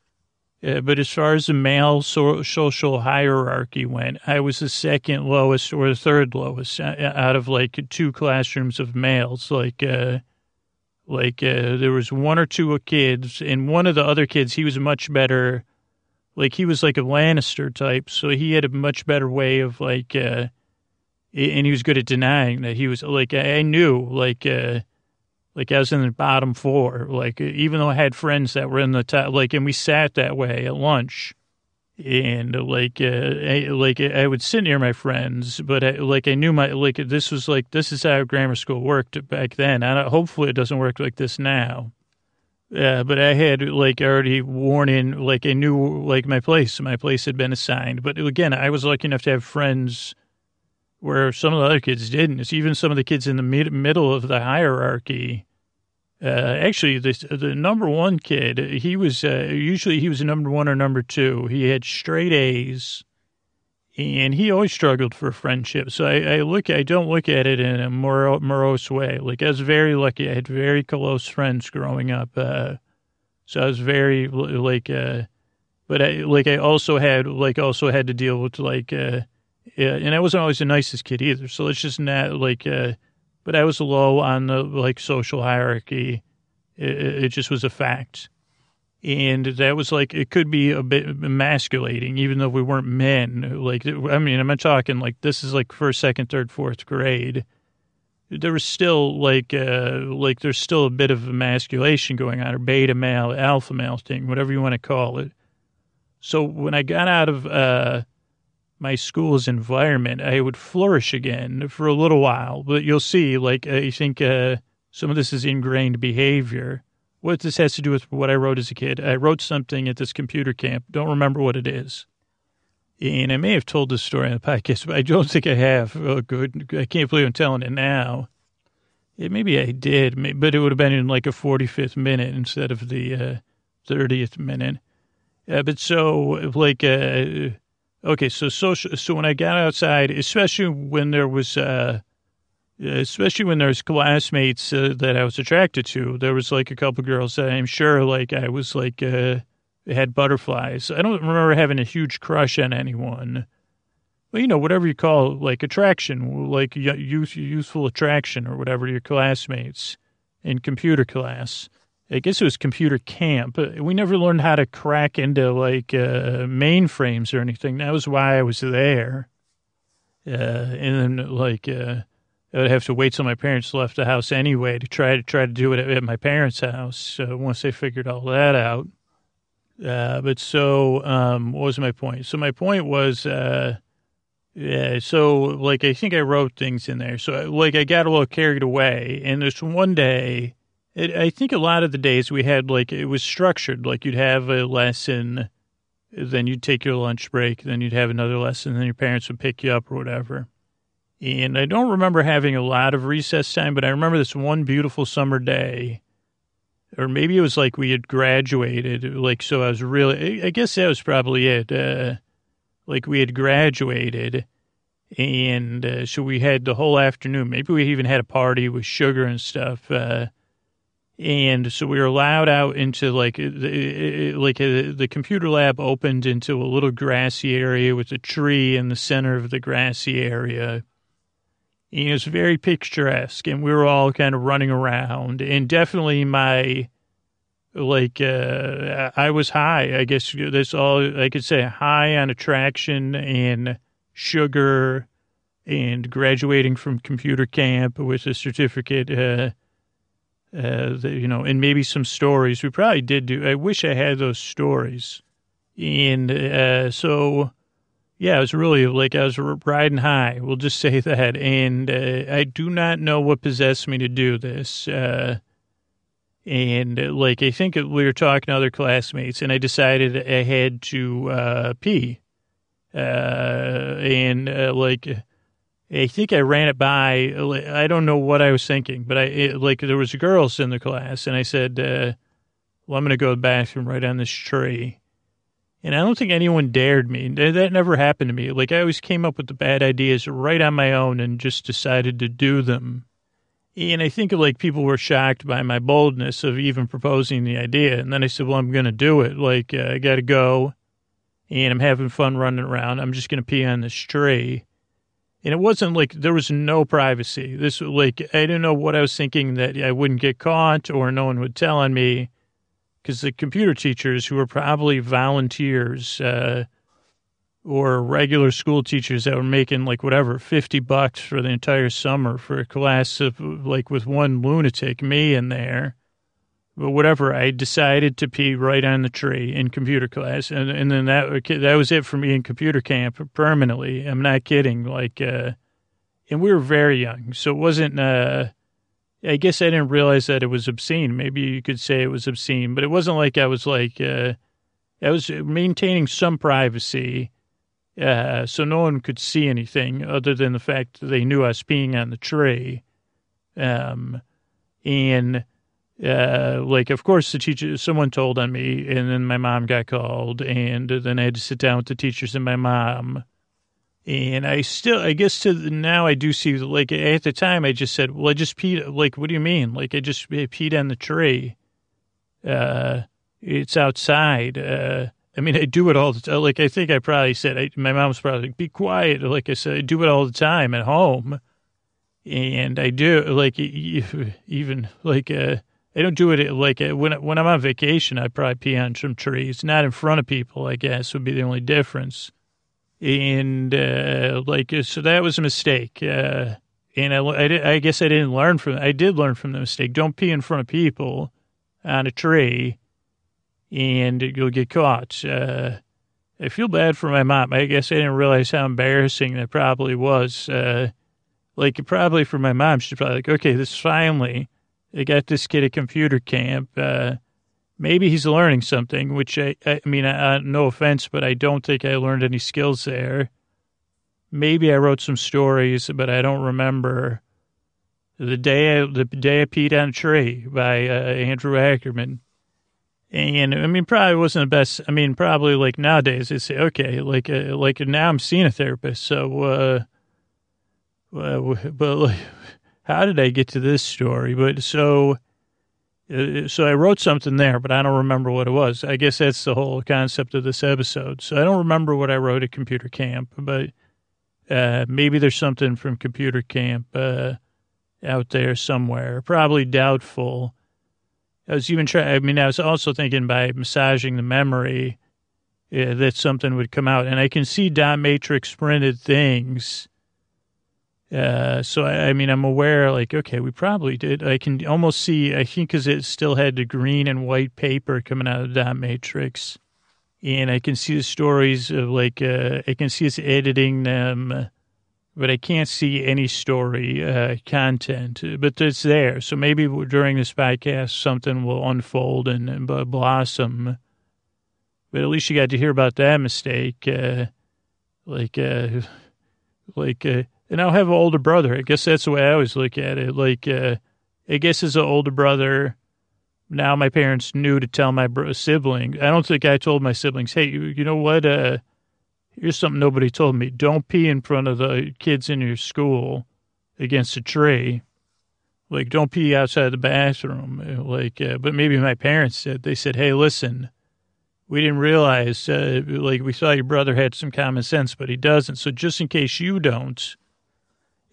Uh, but as far as the male so- social hierarchy went, I was the second lowest or the third lowest uh, out of like two classrooms of males. Like, uh, like uh, there was one or two kids, and one of the other kids, he was much better. Like he was like a Lannister type, so he had a much better way of like, uh, and he was good at denying that he was like I knew like uh, like I was in the bottom four. Like even though I had friends that were in the top, like, and we sat that way at lunch, and like, uh, I, like I would sit near my friends, but I, like I knew my like this was like this is how grammar school worked back then. And hopefully it doesn't work like this now. Uh, but I had like already worn in, like I knew like my place, my place had been assigned. But again, I was lucky enough to have friends where some of the other kids didn't. It's even some of the kids in the mid- middle of the hierarchy uh, actually, the the number one kid, he was uh, usually he was a number one or number two. He had straight A's, and he always struggled for friendship. So I, I look, I don't look at it in a mor- morose way. Like I was very lucky. I had very close friends growing up. Uh, so I was very like, uh, but I like I also had like also had to deal with like, uh, and I wasn't always the nicest kid either. So it's just not like. But I was low on the like social hierarchy. It, it, just was a fact. And that was like, it could be a bit emasculating, even though we weren't men. Like, I mean, I'm not talking like this is like first, second, third, fourth grade. There was still like, uh, like there's still a bit of emasculation going on, or beta male, alpha male thing, whatever you want to call it. So when I got out of, uh, my school's environment, I would flourish again for a little while. But you'll see, like, I think uh, some of this is ingrained behavior. What this has to do with what I wrote as a kid. I wrote something at this computer camp. Don't remember what it is. And I may have told this story on the podcast, but I don't think I have. Oh, good. I can't believe I'm telling it now. Maybe I did, but it would have been in like a 45th minute instead of the uh, 30th minute. Uh, but so, like, uh, Okay, so social. So when I got outside, especially when there was, uh, especially when there's classmates uh, that I was attracted to, there was like a couple girls that I'm sure like I was like uh, had butterflies. I don't remember having a huge crush on anyone. Well, you know, whatever you call like attraction, like youth, youthful attraction or whatever your classmates in computer class. I guess it was computer camp. We never learned how to crack into like uh, mainframes or anything. That was why I was there. Uh, and then like uh, I would have to wait till my parents left the house anyway to try to try to do it at, my parents' house. once they figured all that out. Uh, but so um, what was my point? So my point was. Uh, yeah, so like I think I wrote things in there. So like I got a little carried away, and this one day it, I think a lot of the days we had like it was structured. Like you'd have a lesson, then you'd take your lunch break, then you'd have another lesson, then your parents would pick you up or whatever. And I don't remember having a lot of recess time, but I remember this one beautiful summer day or maybe it was like we had graduated. Like, so I was really, I guess that was probably it. Uh, like we had graduated and uh, so we had the whole afternoon. Maybe we even had a party with sugar and stuff. Uh, and so we were allowed out into like the, like a, the computer lab opened into a little grassy area with a tree in the center of the grassy area. And it was very picturesque, and we were all kind of running around. And definitely my like uh, I was high. I guess that's all I could say. High on attraction and sugar, and graduating from computer camp with a certificate. Uh, uh, the, you know, and maybe some stories. We probably did do. I wish I had those stories. And uh, so, yeah, it was really like I was riding high. We'll just say that. And uh, I do not know what possessed me to do this. Uh, and uh, like I think we were talking to other classmates, and I decided I had to uh, pee. and like I think I ran it by. I don't know what I was thinking, but I it, like there was girls in the class, and I said, uh, "Well, I'm going to go to the bathroom right on this tree." And I don't think anyone dared me. That never happened to me. Like I always came up with the bad ideas right on my own and just decided to do them. And I think like people were shocked by my boldness of even proposing the idea. And then I said, "Well, I'm going to do it. Like uh, I got to go, and I'm having fun running around. I'm just going to pee on this tree." And it wasn't like there was no privacy. This like I didn't know what I was thinking that I wouldn't get caught or no one would tell on me because the computer teachers who were probably volunteers uh, or regular school teachers that were making like whatever 50 bucks for the entire summer for a class of like with one lunatic me in there whatever, I decided to pee right on the tree in computer class, and and then that that was it for me in computer camp permanently. I'm not kidding. Like, uh, and we were very young, so it wasn't. Uh, I guess I didn't realize that it was obscene. Maybe you could say it was obscene, but it wasn't like I was like uh, I was maintaining some privacy, uh, so no one could see anything other than the fact that they knew I was peeing on the tree, um, and uh, like, of course, the teacher, someone told on me, and then my mom got called, and then I had to sit down with the teachers and my mom. And I still, I guess to now I do see, like, at the time I just said, well, I just peed, like, what do you mean? Like, I just peed on the tree. Uh, it's outside. Uh, I mean, I do it all the time. Like, I think I probably said, I, my mom's probably like, be quiet. Like I said, I do it all the time at home. And I do, like, even, like, uh, I don't do it like uh, when when I'm on vacation. I probably pee on some trees, not in front of people. I guess would be the only difference. And uh, like uh, so, that was a mistake. Uh, and I, I, I, guess I didn't learn from. I did learn from the mistake. Don't pee in front of people on a tree, and you'll get caught. Uh, I feel bad for my mom. I guess I didn't realize how embarrassing that probably was. Uh, like probably for my mom, she's probably like, okay, this finally they got this kid at computer camp. Uh, maybe he's learning something, which I, I mean, I, no offense, but I don't think I learned any skills there. Maybe I wrote some stories, but I don't remember. The day I, the day I peed on a tree by uh, Andrew Ackerman. And I mean, probably wasn't the best. I mean, probably like nowadays they say, okay, like, uh, like now I'm seeing a therapist. So, uh, but like, how did I get to this story? But so, uh, so I wrote something there, but I don't remember what it was. I guess that's the whole concept of this episode. So I don't remember what I wrote at computer camp, but uh, maybe there's something from computer camp uh, out there somewhere. Probably doubtful. I was even trying. I mean, I was also thinking by massaging the memory uh, that something would come out, and I can see dot matrix printed things uh, so I, I, mean, I'm aware, like, okay, we probably did. I can almost see. I think because it still had the green and white paper coming out of the dot matrix, and I can see the stories of like uh, I can see us editing them, but I can't see any story uh, content. But it's there, so maybe during this podcast something will unfold and, and blossom. But at least you got to hear about that mistake, uh, like, uh, like uh, and I'll have an older brother. I guess that's the way I always look at it. Like, uh, I guess as an older brother, now my parents knew to tell my bro- sibling. I don't think I told my siblings, hey, you, you know what? Uh, here's something nobody told me. Don't pee in front of the kids in your school against a tree. Like, don't pee outside the bathroom. Like, uh, but maybe my parents said, they said, hey, listen, we didn't realize, uh, like, we saw your brother had some common sense, but he doesn't. So just in case you don't,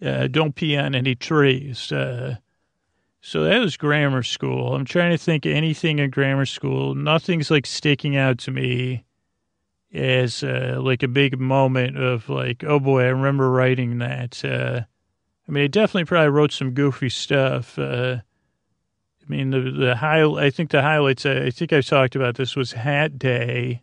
uh, don't pee on any trees. Uh, so that was grammar school. I'm trying to think anything in grammar school. Nothing's like sticking out to me as uh, like a big moment of like, oh boy, I remember writing that. Uh, I mean, I definitely probably wrote some goofy stuff. Uh, I mean, the the high. I think the highlights. I think I've talked about this was Hat Day.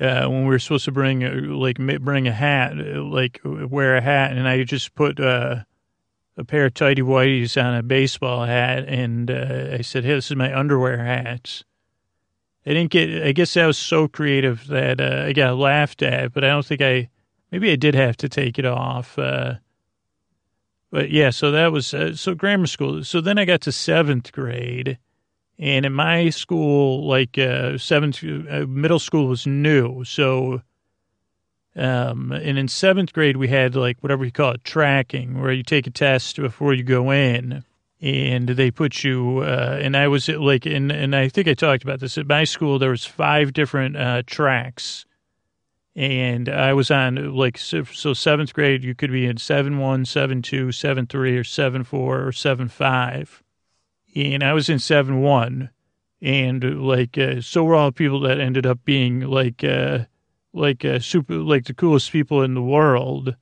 Uh, when we were supposed to bring like bring a hat, like wear a hat, and I just put uh, a pair of tidy whities on a baseball hat, and uh, I said, "Hey, this is my underwear hats." I didn't get. I guess I was so creative that uh, I got laughed at, but I don't think I. Maybe I did have to take it off. Uh, but yeah, so that was uh, so grammar school. So then I got to seventh grade, and in my school, like uh, seventh uh, middle school was new. So, um, and in seventh grade we had like whatever you call it, tracking, where you take a test before you go in, and they put you. Uh, and I was like, in, and I think I talked about this at my school. There was five different uh, tracks and I was on like so, so, seventh grade. You could be in seven one, seven two, seven three, or seven four, or seven five, and I was in seven one, and like uh, so were all the people that ended up being like uh, like uh, super like the coolest people in the world.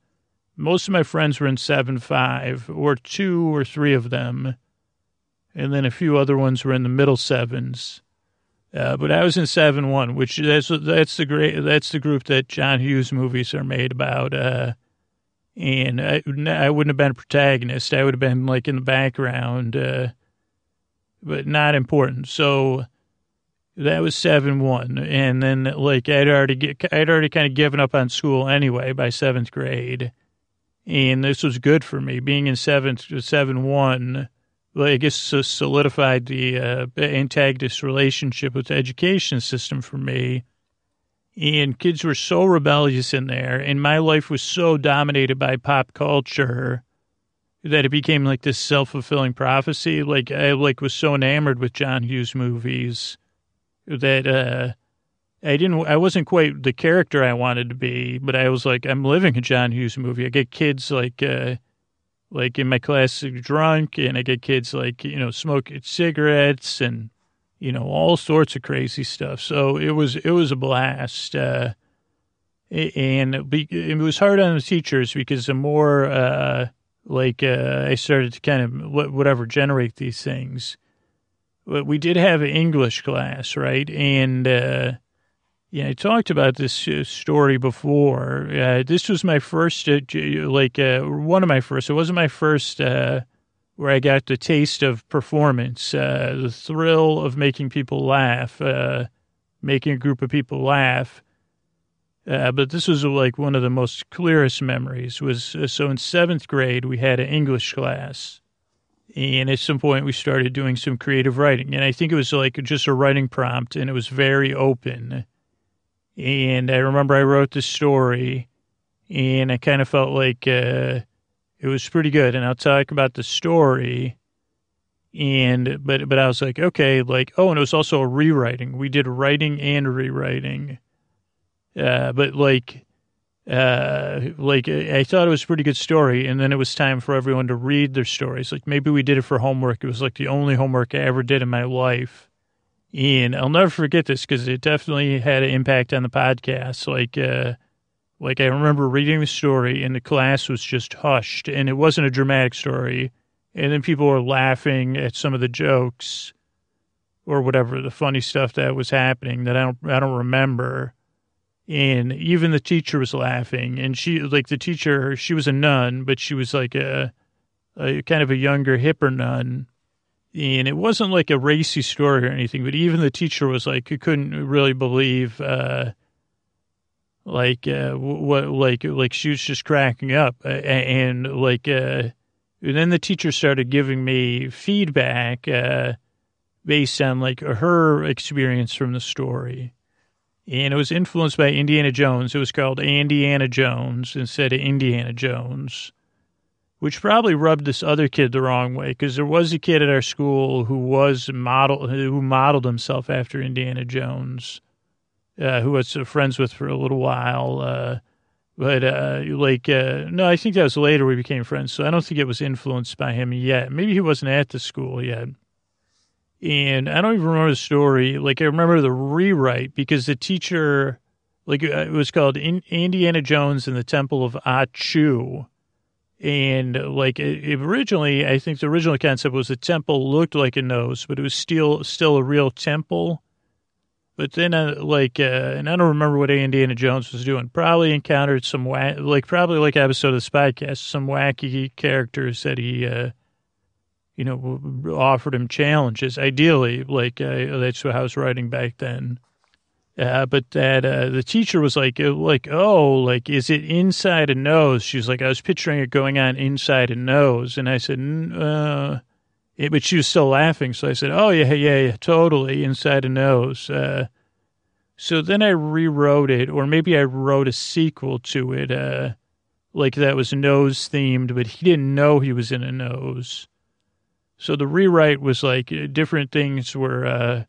Most of my friends were in seven five, or two or three of them, and then a few other ones were in the middle sevens uh, but I was in seven one, which that's that's the great that's the group that John Hughes movies are made about. Uh, and I, I wouldn't have been a protagonist. I would have been like in the background, uh, but not important. So that was seven one, and then like I'd already get, I'd already kind of given up on school anyway by seventh grade, and this was good for me. Being in seventh seven one I guess solidified the uh, antagonist relationship with the education system for me. And kids were so rebellious in there, and my life was so dominated by pop culture that it became like this self fulfilling prophecy. Like I like was so enamored with John Hughes movies that uh, I didn't. I wasn't quite the character I wanted to be, but I was like, I'm living a John Hughes movie. I get kids like. Uh, like in my class drunk and I get kids like, you know, smoking cigarettes and, you know, all sorts of crazy stuff. So it was, it was a blast. Uh, and it was hard on the teachers because the more, uh, like, uh, I started to kind of whatever generate these things. But we did have an English class, right? And, uh, yeah, I talked about this uh, story before. Uh, this was my first, uh, like, uh, one of my first. It wasn't my first uh, where I got the taste of performance, uh, the thrill of making people laugh, making a group of people laugh. But this was like one of the most clearest memories. Was so in seventh grade we had an English class, and at some point we started doing some creative writing, and I think it was like just a writing prompt, and it was very open and I remember I wrote the story, and I kind of felt like uh, it was pretty good. And I'll talk about the story. And but but I was like, okay, like oh, and it was also a rewriting. We did writing and rewriting. Uh, but like uh, like I thought it was a pretty good story, and then it was time for everyone to read their stories. Like maybe we did it for homework. It was like the only homework I ever did in my life. And I'll never forget this because it definitely had an impact on the podcast. Like, uh, like I remember reading the story and the class was just hushed and it wasn't a dramatic story. And then people were laughing at some of the jokes or whatever, the funny stuff that was happening that I don't, I don't remember. And even the teacher was laughing and she, like the teacher, she was a nun, but she was like a, a kind of a younger, hipper nun and it wasn't like a racy story or anything, but even the teacher was like, he couldn't really believe, uh, like, uh, what, like, like she was just cracking up. Uh, and like, uh, and then the teacher started giving me feedback, uh, based on like her experience from the story. And it was influenced by Indiana Jones. It was called Indiana Jones instead of Indiana Jones, which probably rubbed this other kid the wrong way because there was a kid at our school who was model who modeled himself after Indiana Jones, uh, who was friends with for a little while. Uh, but uh, like, uh, no, I think that was later we became friends. So I don't think it was influenced by him yet. Maybe he wasn't at the school yet. And I don't even remember the story. Like I remember the rewrite because the teacher, like uh, it was called In- Indiana Jones and the Temple of Ah-Choo. And like it, originally, I think the original concept was the temple looked like a nose, but it was still still a real temple. But then, uh, like, uh, and I don't remember what Indiana Jones was doing. Probably encountered some like, probably like episode of the Spycast, some wacky characters that he, uh, you know, offered him challenges. Ideally, like uh, that's how I was writing back then. Uh, but that uh, the teacher was like, uh, like, oh, like, is it inside a nose? She was like, I was picturing it going on inside a nose, and I said, uh, it, but she was still laughing. So I said, oh yeah, yeah, yeah, totally inside a nose. Uh, so then I rewrote it, or maybe I wrote a sequel to it, uh, like that was nose themed, but he didn't know he was in a nose. So the rewrite was like different things were uh,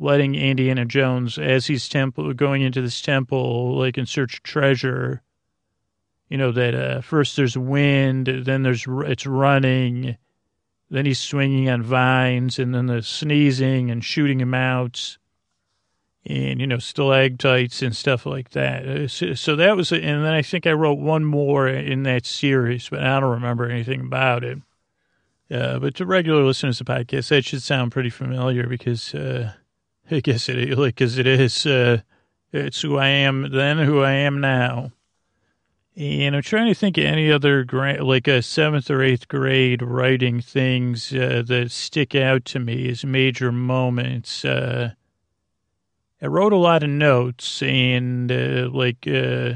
letting Indiana Jones, as he's temple going into this temple, like in search of treasure. You know that uh, first there's wind, then there's it's running, then he's swinging on vines, and then the sneezing and shooting him out, and you know stalactites and stuff like that. Uh, so, so that was, and then I think I wrote one more in that series, but I don't remember anything about it. Uh, but to regular listeners of the podcast, that should sound pretty familiar because uh, I guess it because it is uh, it's who I am then, who I am now. And I'm trying to think of any other grade, like a seventh or eighth grade writing things uh, that stick out to me as major moments. Uh, I wrote a lot of notes and uh, like, uh,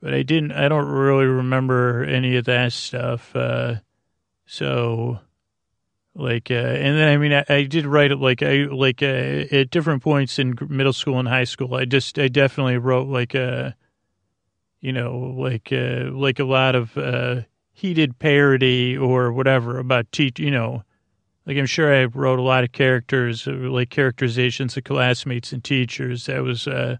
but I didn't. I don't really remember any of that stuff. So, like, uh, and then I mean, I, I did write it like I like uh, at different points in middle school and high school. I just I definitely wrote like uh, you know, like uh, like a lot of uh, heated parody or whatever about teach. You know, like I'm sure I wrote a lot of characters, uh, like characterizations of classmates and teachers. That was uh,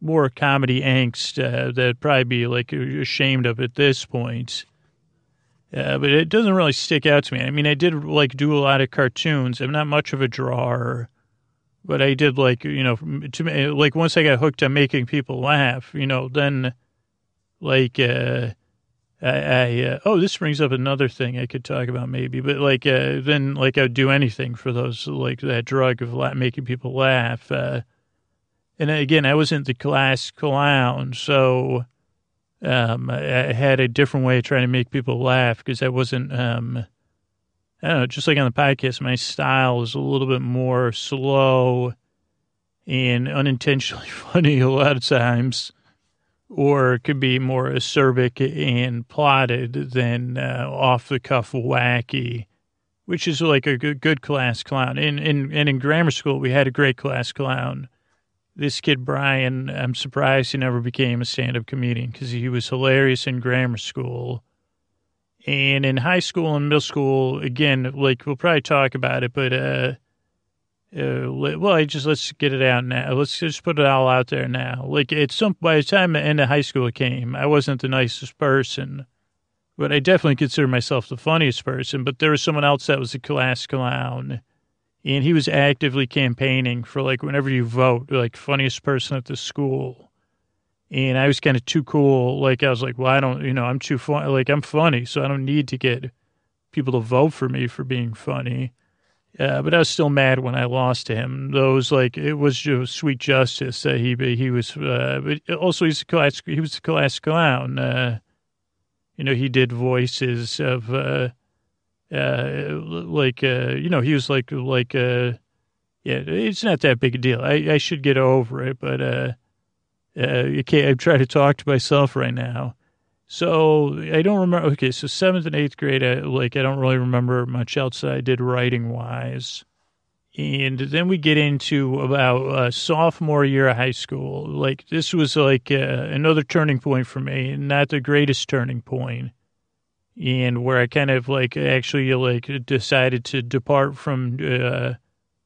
more comedy angst uh, that'd probably be like ashamed of at this point. Uh, but it doesn't really stick out to me. I mean, I did like do a lot of cartoons. I'm not much of a drawer, but I did like you know to me like once I got hooked on making people laugh, you know, then like uh, I, I uh, oh this brings up another thing I could talk about maybe, but like uh, then like I'd do anything for those like that drug of la- making people laugh. Uh, and again, I wasn't the class clown, so um, I had a different way of trying to make people laugh because that wasn't, um, I don't know, just like on the podcast, my style is a little bit more slow and unintentionally funny a lot of times, or it could be more acerbic and plotted than uh, off the cuff wacky, which is like a good, good class clown. And, and, and in grammar school, we had a great class clown this kid Brian, I'm surprised he never became a stand-up comedian because he was hilarious in grammar school. And in high school and middle school, again, like we'll probably talk about it, but uh, uh well, I just let's get it out now. Let's just put it all out there now. Like at some by the time the end of high school came, I wasn't the nicest person, but I definitely consider myself the funniest person. But there was someone else that was a class clown and he was actively campaigning for like whenever you vote, like funniest person at the school. And I was kind of too cool. Like I was like, well, I don't, you know, I'm too funny. Like I'm funny, so I don't need to get people to vote for me for being funny. Uh, but I was still mad when I lost to him. Those like it was just sweet justice that he he was. Uh, but also he's a class. He was a class clown. Uh, you know, he did voices of uh, like uh, you know, he was like like uh, yeah, it's not that big a deal. I, I should get over it, but uh, uh, can't. I'm trying to talk to myself right now. So I don't remember. Okay, so seventh and eighth grade, I, like I don't really remember much else I did writing wise. And then we get into about uh, sophomore year of high school. Like this was like uh, another turning point for me, not the greatest turning point, and where I kind of like actually like decided to depart from uh,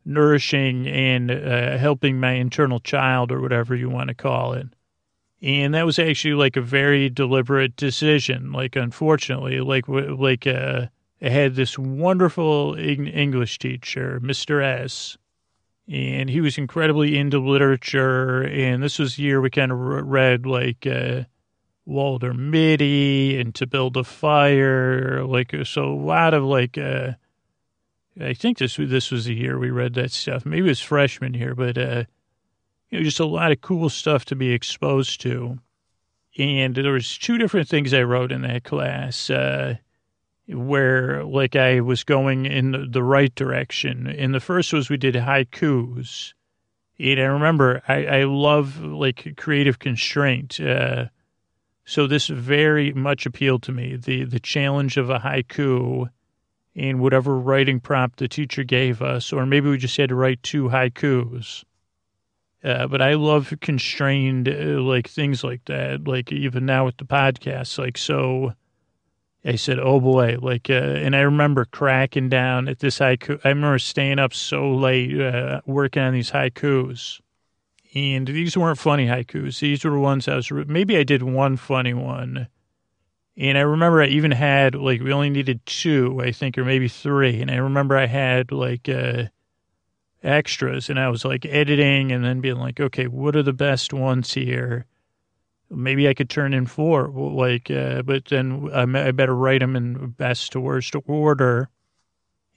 nourishing and uh, helping my internal child or whatever you want to call it. And that was actually like a very deliberate decision. Like unfortunately, like like uh, I had this wonderful English teacher, Mr. S, and he was incredibly into literature. And this was the year we kind of read like uh, Walter Mitty and To Build a Fire, like so a lot of like. Uh, I think this this was the year we read that stuff. Maybe it was freshman year, but uh, you know, just a lot of cool stuff to be exposed to. And there was two different things I wrote in that class. Uh, where like I was going in the right direction. And the first was we did haikus. And I remember I, I love like creative constraint. Uh, so this very much appealed to me. The the challenge of a haiku in whatever writing prompt the teacher gave us, or maybe we just had to write two haikus. Uh, but I love constrained uh, like things like that. Like even now with the podcast, like so I said, "Oh boy!" Like, uh, and I remember cracking down at this haiku. I remember staying up so late uh, working on these haikus, and these weren't funny haikus. These were ones I was maybe I did one funny one, and I remember I even had like we only needed two, I think, or maybe three, and I remember I had like uh, extras, and I was like editing and then being like, "Okay, what are the best ones here?" maybe I could turn in four, like, uh, but then I better write them in best to worst order.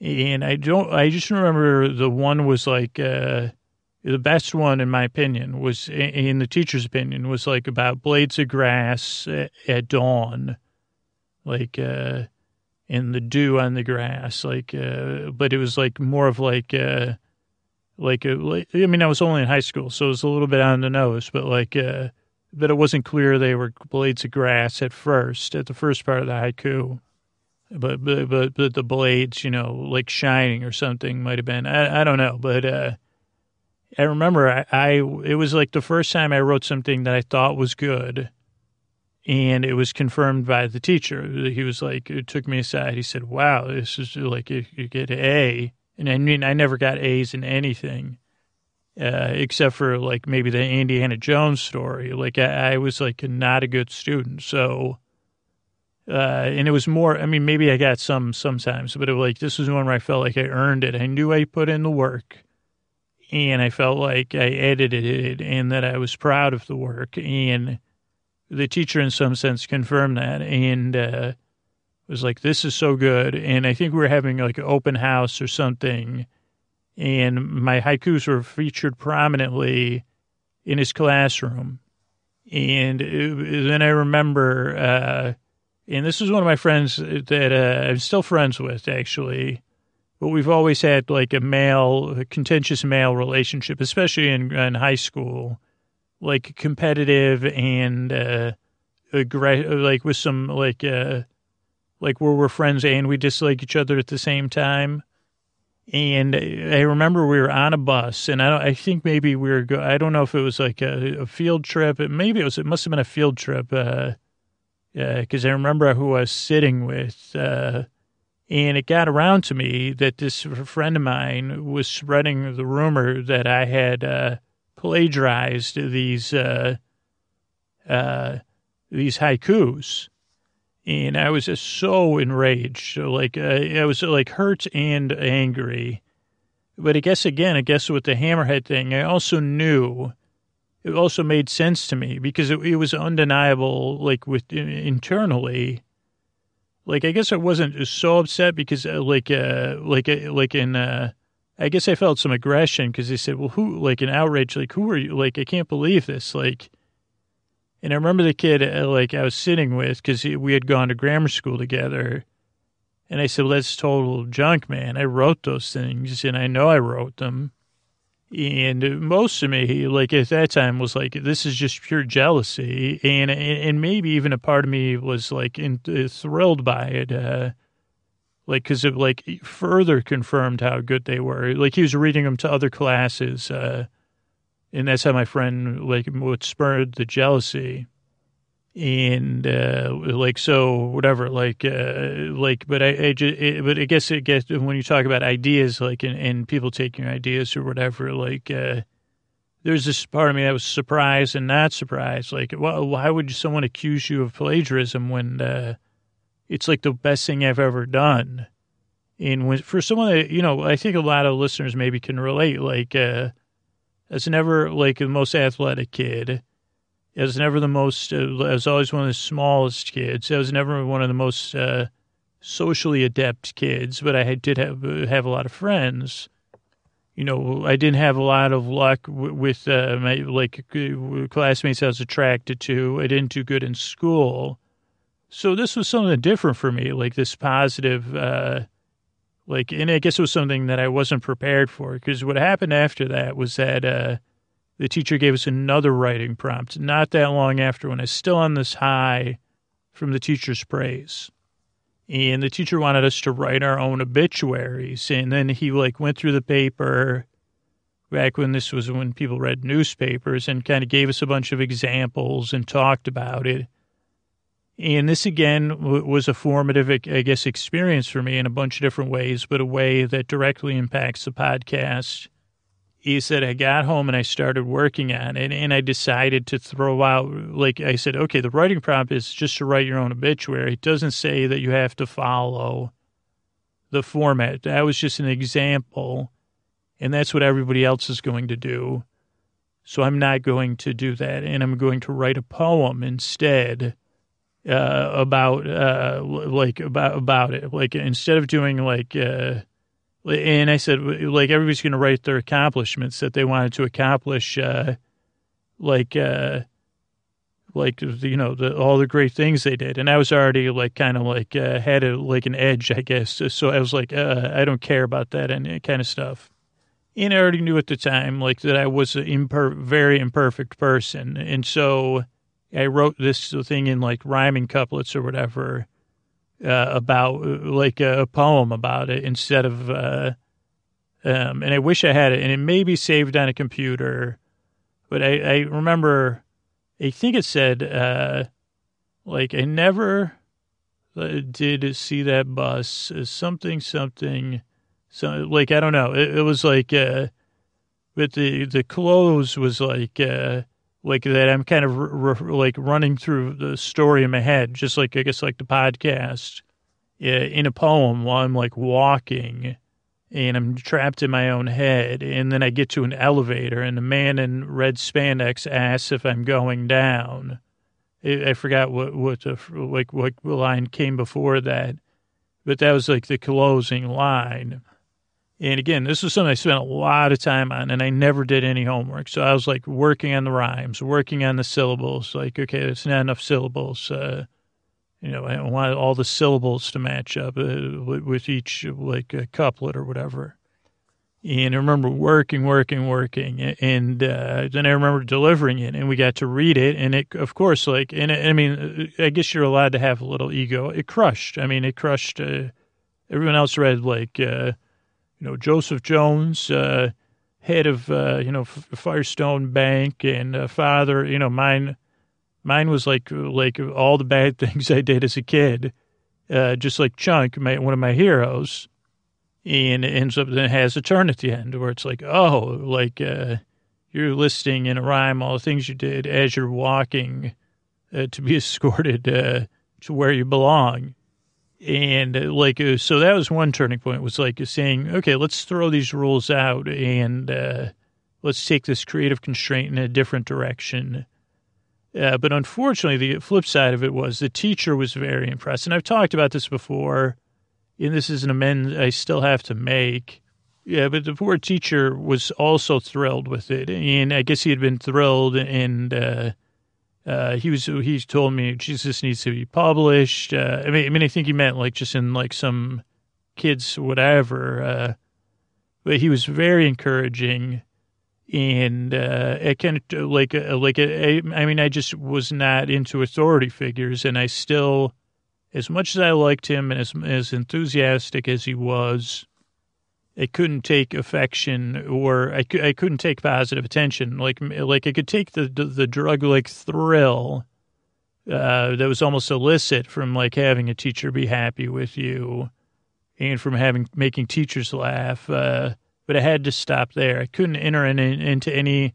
And I don't, I just remember the one was like, uh, the best one, in my opinion, was in the teacher's opinion, was like about blades of grass at dawn, like, uh, in the dew on the grass, like, uh, but it was like more of like, uh, like, a, like, I mean, I was only in high school, so it was a little bit on the nose, but like, uh, that it wasn't clear they were blades of grass at first, at the first part of the haiku. But but but, but the blades, you know, like shining or something might have been. I, I don't know, but uh, I remember I, I it was like the first time I wrote something that I thought was good, and it was confirmed by the teacher. He was like, it took me aside. He said, "Wow, this is like you, you get A," and I mean I never got A's in anything uh, except for like maybe the Indiana Jones story. Like I, I was like not a good student, so uh, and it was more. I mean, maybe I got some sometimes, but it was like this was one where I felt like I earned it. I knew I put in the work, and I felt like I edited it, and that I was proud of the work. And the teacher, in some sense, confirmed that, and uh, was like, "This is so good." And I think we were having like an open house or something and my haikus were featured prominently in his classroom. And then I remember, uh, and this is one of my friends that uh, I'm still friends with, actually. But we've always had like a male, a contentious male relationship, especially in, in high school, like competitive and uh, aggr- like with some like uh, like where we're friends and we dislike each other at the same time. And I remember we were on a bus, and I, I think maybe we were. Go, I don't know if it was like a, a field trip. Maybe it was. It must have been a field trip. Because uh, I remember who I was sitting with, uh, and it got around to me that this friend of mine was spreading the rumor that I had uh, plagiarized these uh, uh, these haikus and I was just so enraged, So like uh, I was like hurt and angry. But I guess again, I guess with the hammerhead thing, I also knew it also made sense to me because it, it was undeniable, like with internally. Like I guess I wasn't so upset because uh, like uh like uh, like in uh I guess I felt some aggression because they said, well, who like an outrage, like who are you? Like I can't believe this, like and I remember the kid, uh, like, I was sitting with, because we had gone to grammar school together. And I said, well, that's total junk, man. I wrote those things, and I know I wrote them. And most of me, like, at that time was like, this is just pure jealousy. And and maybe even a part of me was, like, in, uh, thrilled by it. Uh, like because it like further confirmed how good they were. Like he was reading them to other classes, uh, and that's how my friend like what spurred the jealousy and uh like so whatever like uh like but i, I just it, but i guess it gets when you talk about ideas like and, and people taking ideas or whatever like uh there's this part of me that was surprised and not surprised. Like well, why would someone accuse you of plagiarism when uh it's like the best thing i've ever done? And when for someone that you know i think a lot of listeners maybe can relate like uh as never like the most athletic kid I was never the most, uh, I was always one of the smallest kids. I was never one of the most uh, socially adept kids, but I did have, have a lot of friends. You know, I didn't have a lot of luck w- with uh, my, like, classmates I was attracted to. I didn't do good in school. So this was something different for me, like this positive, uh, like, and I guess it was something that I wasn't prepared for because what happened after that was that, uh, the teacher gave us another writing prompt not that long after when I was still on this high from the teacher's praise. And the teacher wanted us to write our own obituaries. And then he like went through the paper back when this was when people read newspapers and kind of gave us a bunch of examples and talked about it. And this again was a formative, I guess, experience for me in a bunch of different ways, but a way that directly impacts the podcast he said I got home and I started working on it and I decided to throw out like I said, okay, the writing prompt is just to write your own obituary. It doesn't say that you have to follow the format. That was just an example and that's what everybody else is going to do. So I'm not going to do that and I'm going to write a poem instead uh, about uh, like about about it. Like instead of doing like uh, and I said, like, everybody's going to write their accomplishments that they wanted to accomplish, uh, like, uh, like, you know, the, all the great things they did. And I was already, like, kind of like, uh, had a, like an edge, I guess. So I was like, uh, I don't care about that and kind of stuff. And I already knew at the time, like, that I was a imper- very imperfect person. And so I wrote this thing in, like, rhyming couplets or whatever uh, about like a poem about it instead of, uh, um, and I wish I had it, and it may be saved on a computer, but I, I remember, I think it said, uh, like I never uh, did see that bus, uh, something, something, so like I don't know, it, it was like, uh, but the the close was like, like that I'm kind of like running through the story in my head, just like I guess like the podcast uh, in a poem while I'm like walking and I'm trapped in my own head. And then I get to an elevator and the man in red spandex asks if I'm going down. I, I forgot what, what the, like what line came before that, but that was like the closing line. And again, this was something I spent a lot of time on, and I never did any homework. So I was like working on the rhymes, working on the syllables. Like, okay, it's not enough syllables. Uh, you know, I want all the syllables to match up uh, with each like a couplet or whatever. And I remember working, working, working, and uh, then I remember delivering it, and we got to read it, and it, of course, like, and I mean, I guess you're allowed to have a little ego. It crushed. I mean, it crushed. Uh, everyone else read like. You know, Joseph Jones, uh, head of, uh, you know, Firestone Bank and uh, father, you know, mine, mine was like, like all the bad things I did as a kid, uh, just like Chunk, my, one of my heroes. And it ends up, then has a turn at the end where it's like, oh, like, uh, you're listing in a rhyme all the things you did as you're walking uh, to be escorted to where you belong and uh, like uh, so that was one turning point was like saying okay let's throw these rules out and uh, let's take this creative constraint in a different direction. Uh, but unfortunately the flip side of it was the teacher was very impressed. And i've talked about this before and this is an amend i still have to make. Yeah but the poor teacher was also thrilled with it and i guess he had been thrilled and uh, uh, he was he told me Jesus needs to be published. Uh, I mean, I mean, I think he meant like just in like some kids whatever. Uh, but he was very encouraging, and uh, it kind of like uh, like I mean, I just was not into authority figures, and I still as much as I liked him and as, as enthusiastic as he was, I couldn't take affection or I, I couldn't take positive attention. Like, like I could take the, the, the drug like thrill uh, that was almost illicit from like having a teacher be happy with you and from having making teachers laugh. Uh, but I had to stop there. I couldn't enter in, in, into any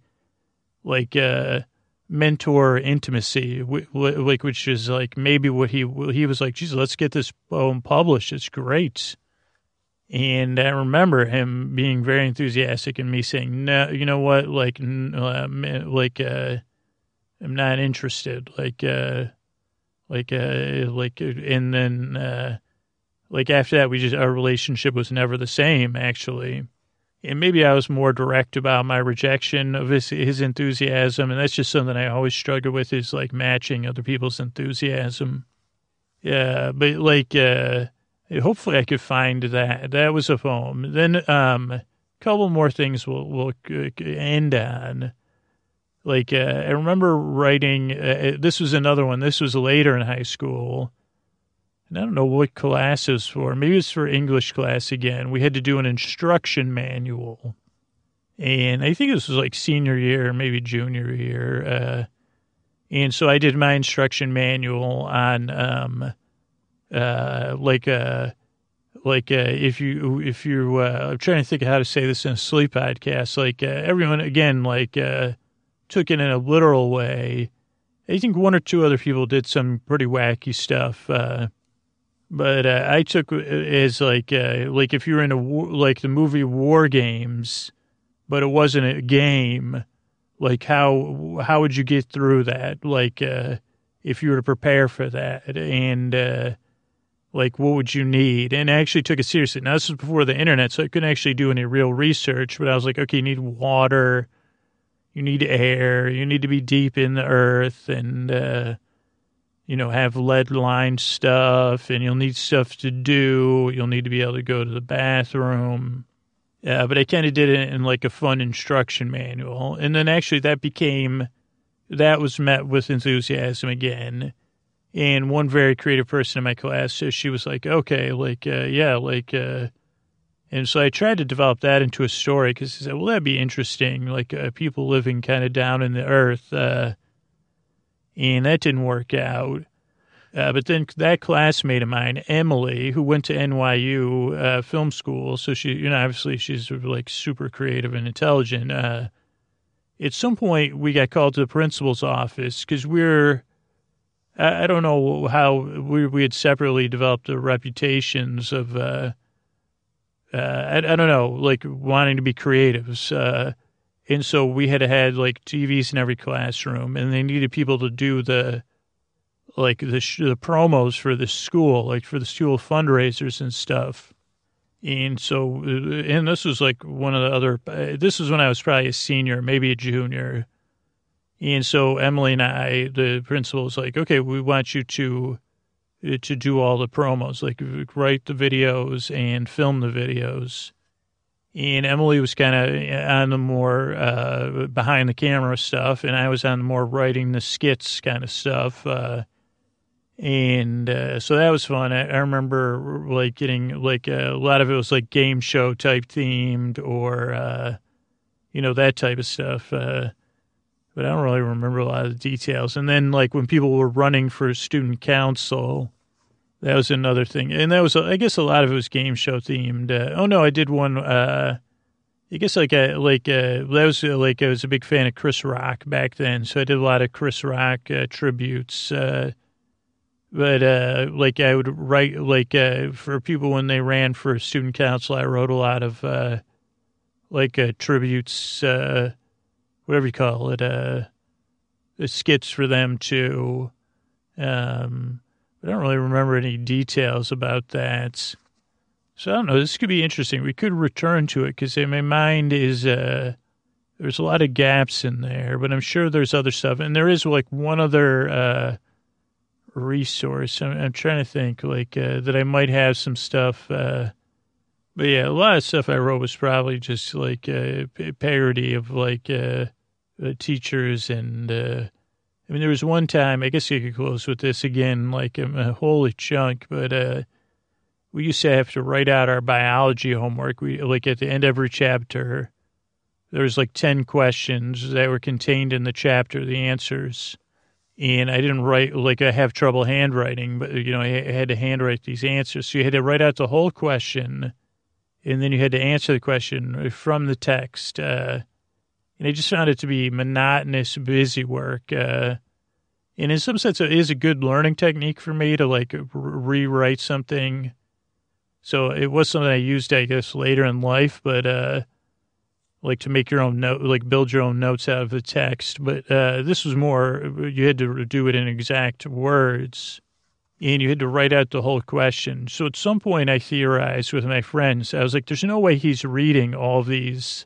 like uh, mentor intimacy, like which is like maybe what he he was like. Jesus, let's get this poem published. It's great. And I remember him being very enthusiastic and me saying, "No, you know what? Like, uh, like, uh, I'm not interested. Like, uh, like, uh, like, and then, uh, like after that, we just our relationship was never the same. Actually, and maybe I was more direct about my rejection of his his enthusiasm, and that's just something I always struggle with is like matching other people's enthusiasm. Yeah, but like, uh, hopefully I could find that. That was a poem. Then um, a couple more things we'll, we'll end on. Like uh, I remember writing. Uh, this was another one. This was later in high school. And I don't know what class it was for. Maybe it's for English class again. We had to do an instruction manual. And I think this was like senior year, maybe junior year. Uh, and so I did my instruction manual on um, uh, like uh, like uh, if you if you uh, I'm trying to think of how to say this in a sleep podcast. Like uh, everyone again, like uh, took it in a literal way. I think one or two other people did some pretty wacky stuff. Uh, but uh, I took as like uh, like if you were in a war, like the movie War Games, but it wasn't a game. Like how how would you get through that? Like uh, if you were to prepare for that, and uh, like what would you need? And I actually took it seriously. Now this was before the internet, so I couldn't actually do any real research. But I was like, okay, you need water, you need air, you need to be deep in the earth, and uh, you know, have lead line stuff and you'll need stuff to do. You'll need to be able to go to the bathroom. Yeah, but I kind of did it in like a fun instruction manual. And then actually that became, that was met with enthusiasm again. And one very creative person in my class, so she was like, okay, like, uh, yeah, like, uh, and so I tried to develop that into a story because said, well, that'd be interesting. Like, uh, people living kind of down in the earth, uh, and that didn't work out. Uh, but then that classmate of mine, Emily, who went to NYU uh, film school, so she, you know, obviously she's like super creative and intelligent. At some point, we got called to the principal's office because we're, I, don't know how we we had separately developed the reputations of, uh, uh, I, I, don't know, like wanting to be creatives uh, and so we had had like TVs in every classroom, and they needed people to do the like the the promos for the school, like for the school fundraisers and stuff. And so, uh, and this was like one of the other. Uh, this was when I was probably a senior, maybe a junior. And so Emily and I, the principal, was like, "Okay, we want you to uh, to do all the promos, like write the videos and film the videos." and Emily was kind of on the more uh, behind the camera stuff, and I was on the more writing the skits kind of stuff. Uh, and uh, so that was fun. I, I, remember like getting like a lot of it was like game show type themed or uh, you know that type of stuff. But I don't really remember a lot of the details. And then like when people were running for student council that was another thing, and that was I guess a lot of it was game show themed. Uh, oh no, I did one. Uh, I guess like uh, like uh, that was uh, like I was a big fan of Chris Rock back then, so I did a lot of Chris Rock uh, tributes. Uh, but uh, like I would write like for people when they ran for student council, I wrote a lot of like tributes, whatever you call it, uh, skits for them too. Um, I don't really remember any details about that. So I don't know. This could be interesting. We could return to it because my mind is uh, there's a lot of gaps in there, but I'm sure there's other stuff. And there is like one other uh, resource. I'm, I'm, trying to think like uh, that I might have some stuff. Uh, but yeah, a lot of stuff I wrote was probably just like a uh, parody of like uh, teachers and I mean, there was one time, I guess you could close with this again, like a holy chunk, but uh, we used to have to write out our biology homework. We like at the end of every chapter, there was like 10 questions that were contained in the chapter, the answers. And I didn't write, like, I have trouble handwriting, but, you know, I had to handwrite these answers. So you had to write out the whole question, and then you had to answer the question from the text. Uh, and I just found it to be monotonous, busy work. Uh, and in some sense, it is a good learning technique for me to like rewrite something. So it was something I used, I guess, later in life, but uh, like to make your own note, like build your own notes out of the text. But uh, this was more, you had to do it in exact words and you had to write out the whole question. So at some point, I theorized with my friends, I was like, there's no way he's reading all these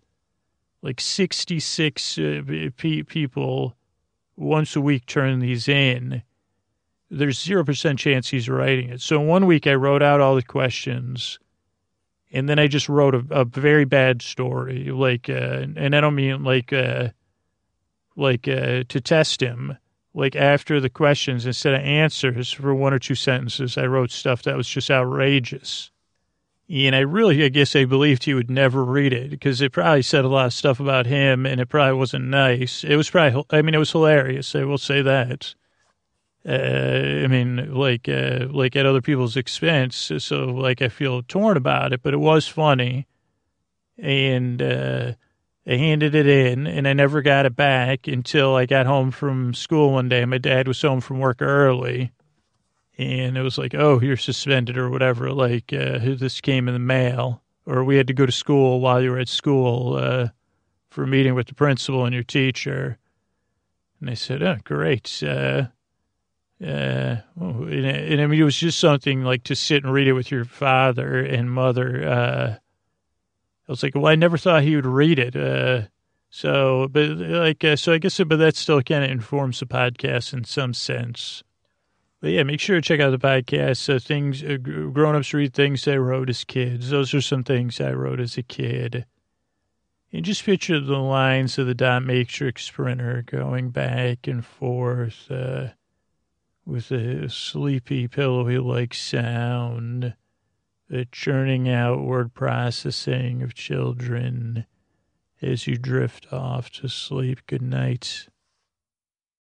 like 66 uh, p- people once a week turn these in. There's 0% chance he's writing it. So one week I wrote out all the questions and then I just wrote a, a very bad story. Like, uh, and I don't mean like, uh, like, uh, to test him. Like after the questions, instead of answers for one or two sentences, I wrote stuff that was just outrageous. And I really, I guess I believed he would never read it because it probably said a lot of stuff about him and it probably wasn't nice. It was probably, I mean, it was hilarious. I will say that. Uh, I mean, like, uh, like at other people's expense. So, like, I feel torn about it, but it was funny. And, uh, I handed it in and I never got it back until I got home from school one day. My dad was home from work early and it was like, oh, you're suspended or whatever. Like, uh, this came in the mail, or we had to go to school while you were at school uh, for a meeting with the principal and your teacher. And I said, oh, great. Uh, uh, and, and, I mean, it was just something like to sit and read it with your father and mother. Uh, I was like, well, I never thought he would read it. Uh, so, but like, so I guess, but that still kind of informs the podcast in some sense. But yeah, make sure to check out the podcast. Uh, things uh, grown ups read things I wrote as kids. Those are some things I wrote as a kid. And just picture the lines of the dot matrix printer going back and forth uh, with a sleepy, pillowy like sound, the churning out word processing of children as you drift off to sleep. Good night.